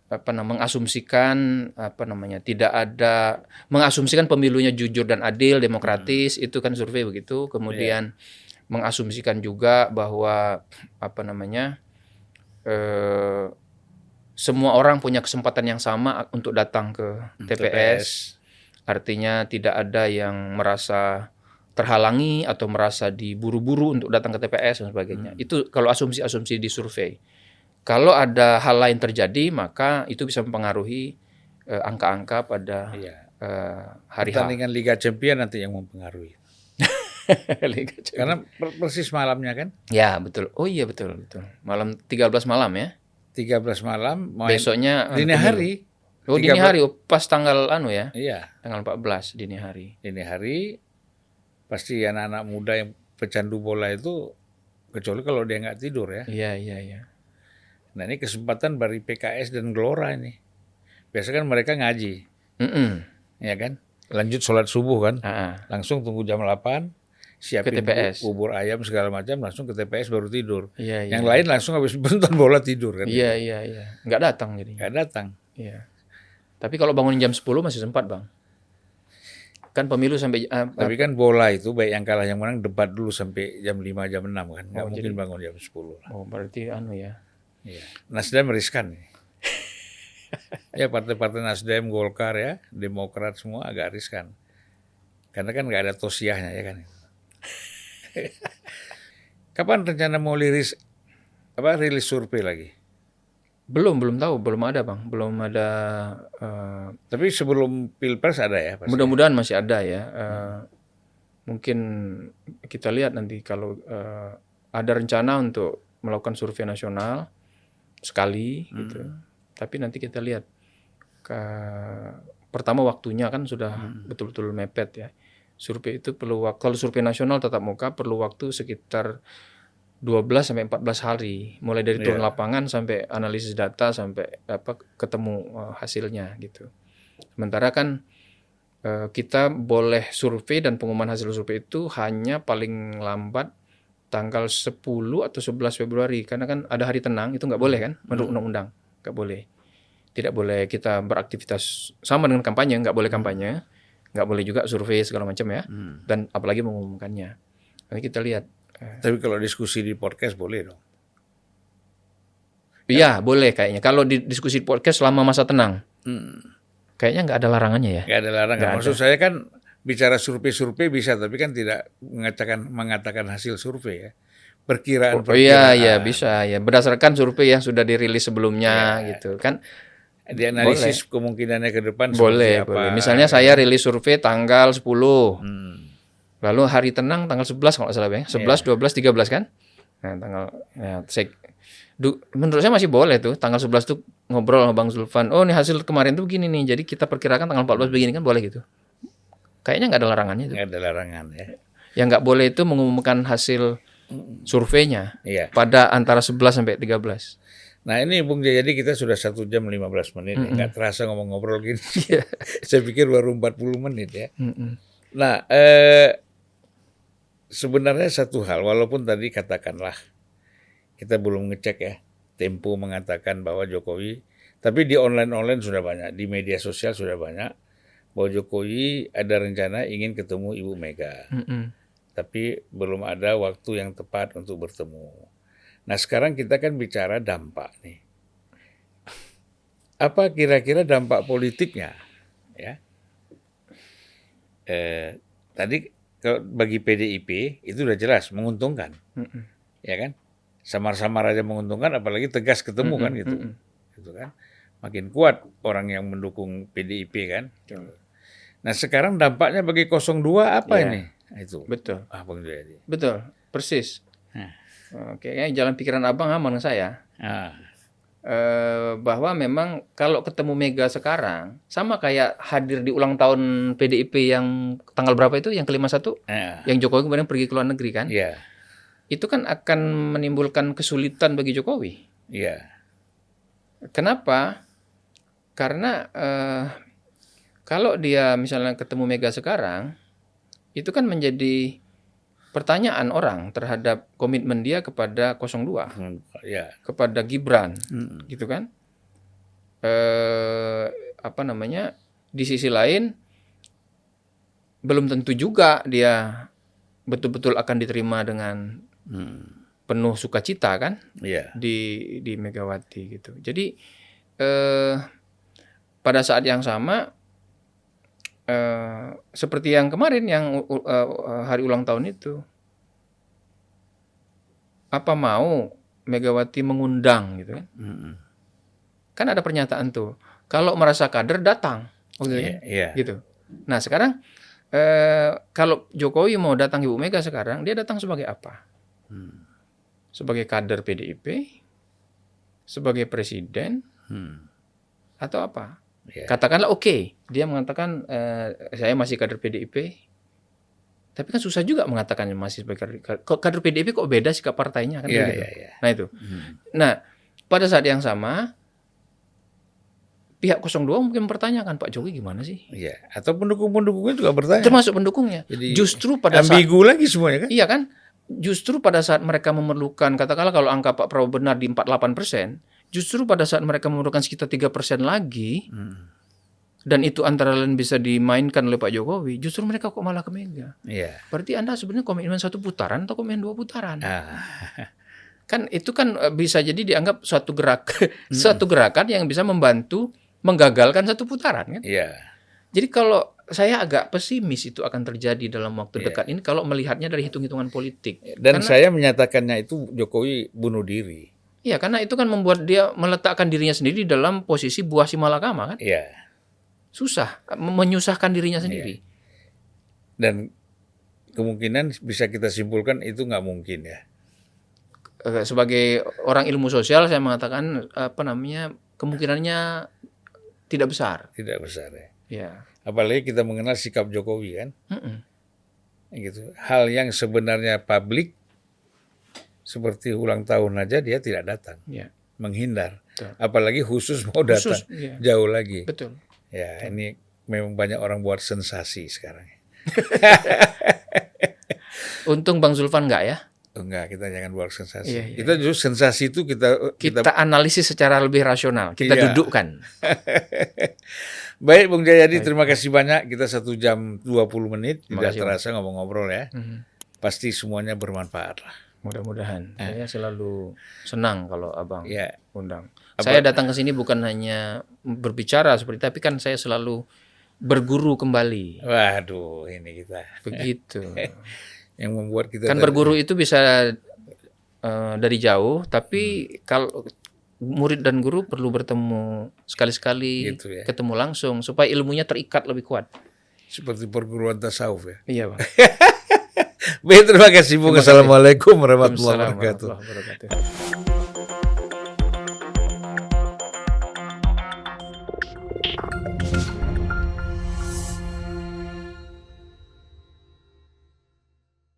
apa namanya mengasumsikan apa namanya tidak ada mengasumsikan pemilunya jujur dan adil demokratis itu kan survei begitu. Kemudian mengasumsikan juga bahwa apa namanya eh, semua orang punya kesempatan yang sama untuk datang ke TPS artinya tidak ada yang merasa terhalangi atau merasa diburu-buru untuk datang ke TPS dan sebagainya. Itu kalau asumsi-asumsi di survei. Kalau ada hal lain terjadi, maka itu bisa mempengaruhi eh, angka-angka pada Iya. eh, hari. Pertandingan Liga Champion nanti yang mempengaruhi. (laughs) Liga Champions. Karena per- persis malamnya kan. Ya, betul. Oh iya betul, betul. Malam 13 malam ya. 13 malam main Besoknya dini pemilu. hari. Oh, dini 13 hari oh, pas tanggal anu ya. Iya, Tanggal 14 dini hari. dini hari pasti anak-anak muda yang pecandu bola itu kecuali kalau dia nggak tidur ya. Iya, iya, iya. Nah ini kesempatan bagi PKS dan Gelora ini. Biasa kan mereka ngaji, Mm-mm. ya kan? Lanjut sholat subuh kan, Ah, ah. langsung tunggu jam 8, siapin Ke TPS. bu- bubur ayam segala macam, langsung ke TPS baru tidur. Iya, iya. Yang lain langsung habis (laughs) bentar bola tidur kan? Iya, iya, iya. Nggak datang jadi. Nggak datang. Iya. Tapi kalau bangun jam 10 masih sempat, Bang. Kan pemilu sampai ah, Tapi kan bola itu baik yang kalah yang menang debat dulu sampai jam 5 jam 6 kan. Nggak Oh, mungkin bangun jam 10 lah. oh berarti anu ya. Iya. Nasdem riskan nih. ya partai-partai Nasdem, Golkar ya, Demokrat semua agak riskan. Karena kan nggak ada tosiahnya ya kan. (laughs) Kapan rencana mau liris apa rilis survei lagi? Belum, belum tahu, belum ada, Bang. Belum ada eh, Tapi sebelum pilpres ada ya. Mudah-mudahan masih ada ya. Eh, mungkin kita lihat nanti kalau eh, ada rencana untuk melakukan survei nasional sekali gitu. Tapi nanti kita lihat ke pertama waktunya kan sudah betul-betul mepet ya. Survei itu perlu waktu kalau survei nasional tatap muka perlu waktu sekitar 12 sampai 14 hari mulai dari turun lapangan sampai analisis data sampai apa ketemu eh, hasilnya gitu. Sementara kan eh, kita boleh survei dan pengumuman hasil survei itu hanya paling lambat tanggal 10 atau 11 Februari karena kan ada hari tenang itu nggak boleh kan? Menurut undang-undang nggak boleh. Tidak boleh kita beraktivitas sama dengan kampanye nggak boleh kampanye. Nggak boleh juga survei segala macam ya. Dan apalagi mengumumkannya. Nanti kita lihat Tapi kalau diskusi di podcast boleh dong. iya boleh kayaknya. Kalau di diskusi podcast selama masa tenang Hmm. kayaknya nggak ada larangannya ya? Nggak ada larangan. Maksud saya kan bicara survei-survei bisa, tapi kan tidak mengatakan mengatakan hasil survei ya. Perkiraan. oh iya perkiraan. iya bisa ya berdasarkan survei yang sudah dirilis sebelumnya gitu kan Dianalisis kemungkinannya ke depan boleh apa. boleh misalnya saya rilis survei tanggal 10 Hmm. Lalu hari tenang tanggal 11 kalau salah ya. 11, 12, 13 kan? Nah, tanggal ya, saya, du- menurut saya masih boleh tuh tanggal 11 tuh ngobrol sama Bang Zulfan. Oh, ini hasil kemarin tuh begini nih. Jadi kita perkirakan tanggal 14 begini kan boleh gitu. Kayaknya nggak ada larangannya itu. Nggak ada larangan ya. Yang nggak boleh itu mengumumkan hasil surveinya Iya. pada antara 11 sampai 13. Nah ini Bung Jayadi kita sudah satu jam 15 menit. ya. Nggak terasa ngomong-ngobrol gini. (laughs) Iya. Saya pikir baru 40 menit ya. Mm-mm. Nah, eh, sebenarnya satu hal, walaupun tadi katakanlah kita belum ngecek ya, Tempo mengatakan bahwa Jokowi, tapi di online-online sudah banyak, di media sosial sudah banyak, bahwa Jokowi ada rencana ingin ketemu Ibu Mega, Mm-mm. tapi belum ada waktu yang tepat untuk bertemu. Nah sekarang kita kan bicara dampak nih. Apa kira-kira dampak politiknya? Ya, eh, tadi kalau bagi PDIP itu udah jelas menguntungkan, Mm-mm. ya kan? Samar-samar aja menguntungkan, apalagi tegas ketemu kan Mm-mm, gitu, mm-mm. gitu kan? Makin kuat orang yang mendukung PDIP kan. Nah sekarang dampaknya bagi 02 apa Ya. ini? Nah, itu. Betul. Ah Bang Jayadi. Betul. Persis. Nah. Oke, kayaknya jalan pikiran Abang aman dengan saya. Ah, eh, bahwa memang kalau ketemu Mega sekarang sama kayak hadir di ulang tahun PDIP yang tanggal berapa itu yang kelima satu ah, yang Jokowi kemudian pergi ke luar negeri kan iya, itu kan akan menimbulkan kesulitan bagi Jokowi iya, kenapa karena eh, kalau dia misalnya ketemu Mega sekarang itu kan menjadi pertanyaan orang terhadap komitmen dia kepada 02 Hmm, iya, kepada Gibran Hmm, gitu kan? Eh apa namanya? Di sisi lain belum tentu juga dia betul-betul akan diterima dengan hmm, penuh sukacita kan? Iya, di di Megawati gitu. Jadi eh pada saat yang sama eh seperti yang kemarin yang u- u- eh, hari ulang tahun itu apa mau Megawati mengundang gitu kan Hmm, kan ada pernyataan tuh kalau merasa kader datang waktu itu iya, kan? iya, gitu nah sekarang eh, kalau Jokowi mau datang Ibu Mega sekarang, dia datang sebagai apa? Hmm. Sebagai kader PDIP, sebagai presiden, Hmm. atau apa? Ya. Katakanlah oke, dia mengatakan eh, saya masih kader PDIP. Tapi kan susah juga mengatakan masih sebagai kader, kok kader PDIP kok beda sikap partainya kan begitu. iya, iya. Nah itu. Hmm. Nah pada saat yang sama pihak 02 mungkin mempertanyakan Pak Jokowi gimana sih? Iya. Atau pendukung-pendukungnya juga bertanya. Termasuk pendukungnya. Jadi Justru pada saat ambigu lagi semuanya kan? Iya kan? Justru pada saat mereka memerlukan, katakanlah kalau angka Pak Prabowo benar di 48 persen, justru pada saat mereka memerlukan sekitar 3 persen lagi, Hmm. dan itu antara lain bisa dimainkan oleh Pak Jokowi, justru mereka kok malah ke Mega. Iya. Berarti Anda sebenarnya komitmen satu putaran atau komitmen dua putaran? Ah. (laughs) Kan itu kan eh, bisa jadi dianggap suatu gerak, (laughs) suatu gerakan yang bisa membantu menggagalkan satu putaran kan? Iya. Jadi kalau saya agak pesimis itu akan terjadi dalam waktu Iya. dekat ini kalau melihatnya dari hitung-hitungan politik. Dan Karena- saya menyatakannya itu Jokowi bunuh diri. Iya, karena itu kan membuat dia meletakkan dirinya sendiri dalam posisi buah si malakama kan? Iya. Susah, menyusahkan dirinya sendiri. Dan kemungkinan bisa kita simpulkan itu nggak mungkin ya. Sebagai orang ilmu sosial saya mengatakan apa namanya kemungkinannya tidak besar. Tidak besar ya. Ya. Apalagi kita mengenal sikap Jokowi kan. Mm-mm. gitu. Hal yang sebenarnya publik seperti ulang tahun aja dia tidak datang, Ya, menghindar. Betul. Apalagi khusus mau datang Khusus, iya. jauh lagi. betul. Ya, ini memang banyak orang buat sensasi sekarang. (laughs) Untung Bang Zulfan enggak ya. Oh, enggak, kita jangan buat sensasi. Iya, iya, kita justru sensasi itu kita kita, Kita analisis secara lebih rasional. Kita Iya. dudukkan. (laughs) Baik Bung Jayadi, terima kasih banyak. Kita satu jam 20 menit Terima tidak kasih, terasa ngobrol-ngobrol ya. Mhm. Pasti semuanya bermanfaat lah. Mudah-mudahan. Saya selalu senang kalau Abang Ya. undang. Apa- Saya datang ke sini bukan hanya berbicara seperti tapi kan saya selalu berguru kembali. Waduh, ini kita Begitu. (laughs) yang membuat kita kan tadi- berguru itu bisa eh, dari jauh, tapi Hmm. kalau murid dan guru perlu bertemu sekali-sekali, Gitu ya. ketemu langsung supaya ilmunya terikat lebih kuat. seperti perguruan tasawuf ya. Iya, Bang. (laughs) Baik, terima kasih kasih. Assalamualaikum warahmatullahi wabarakatuh.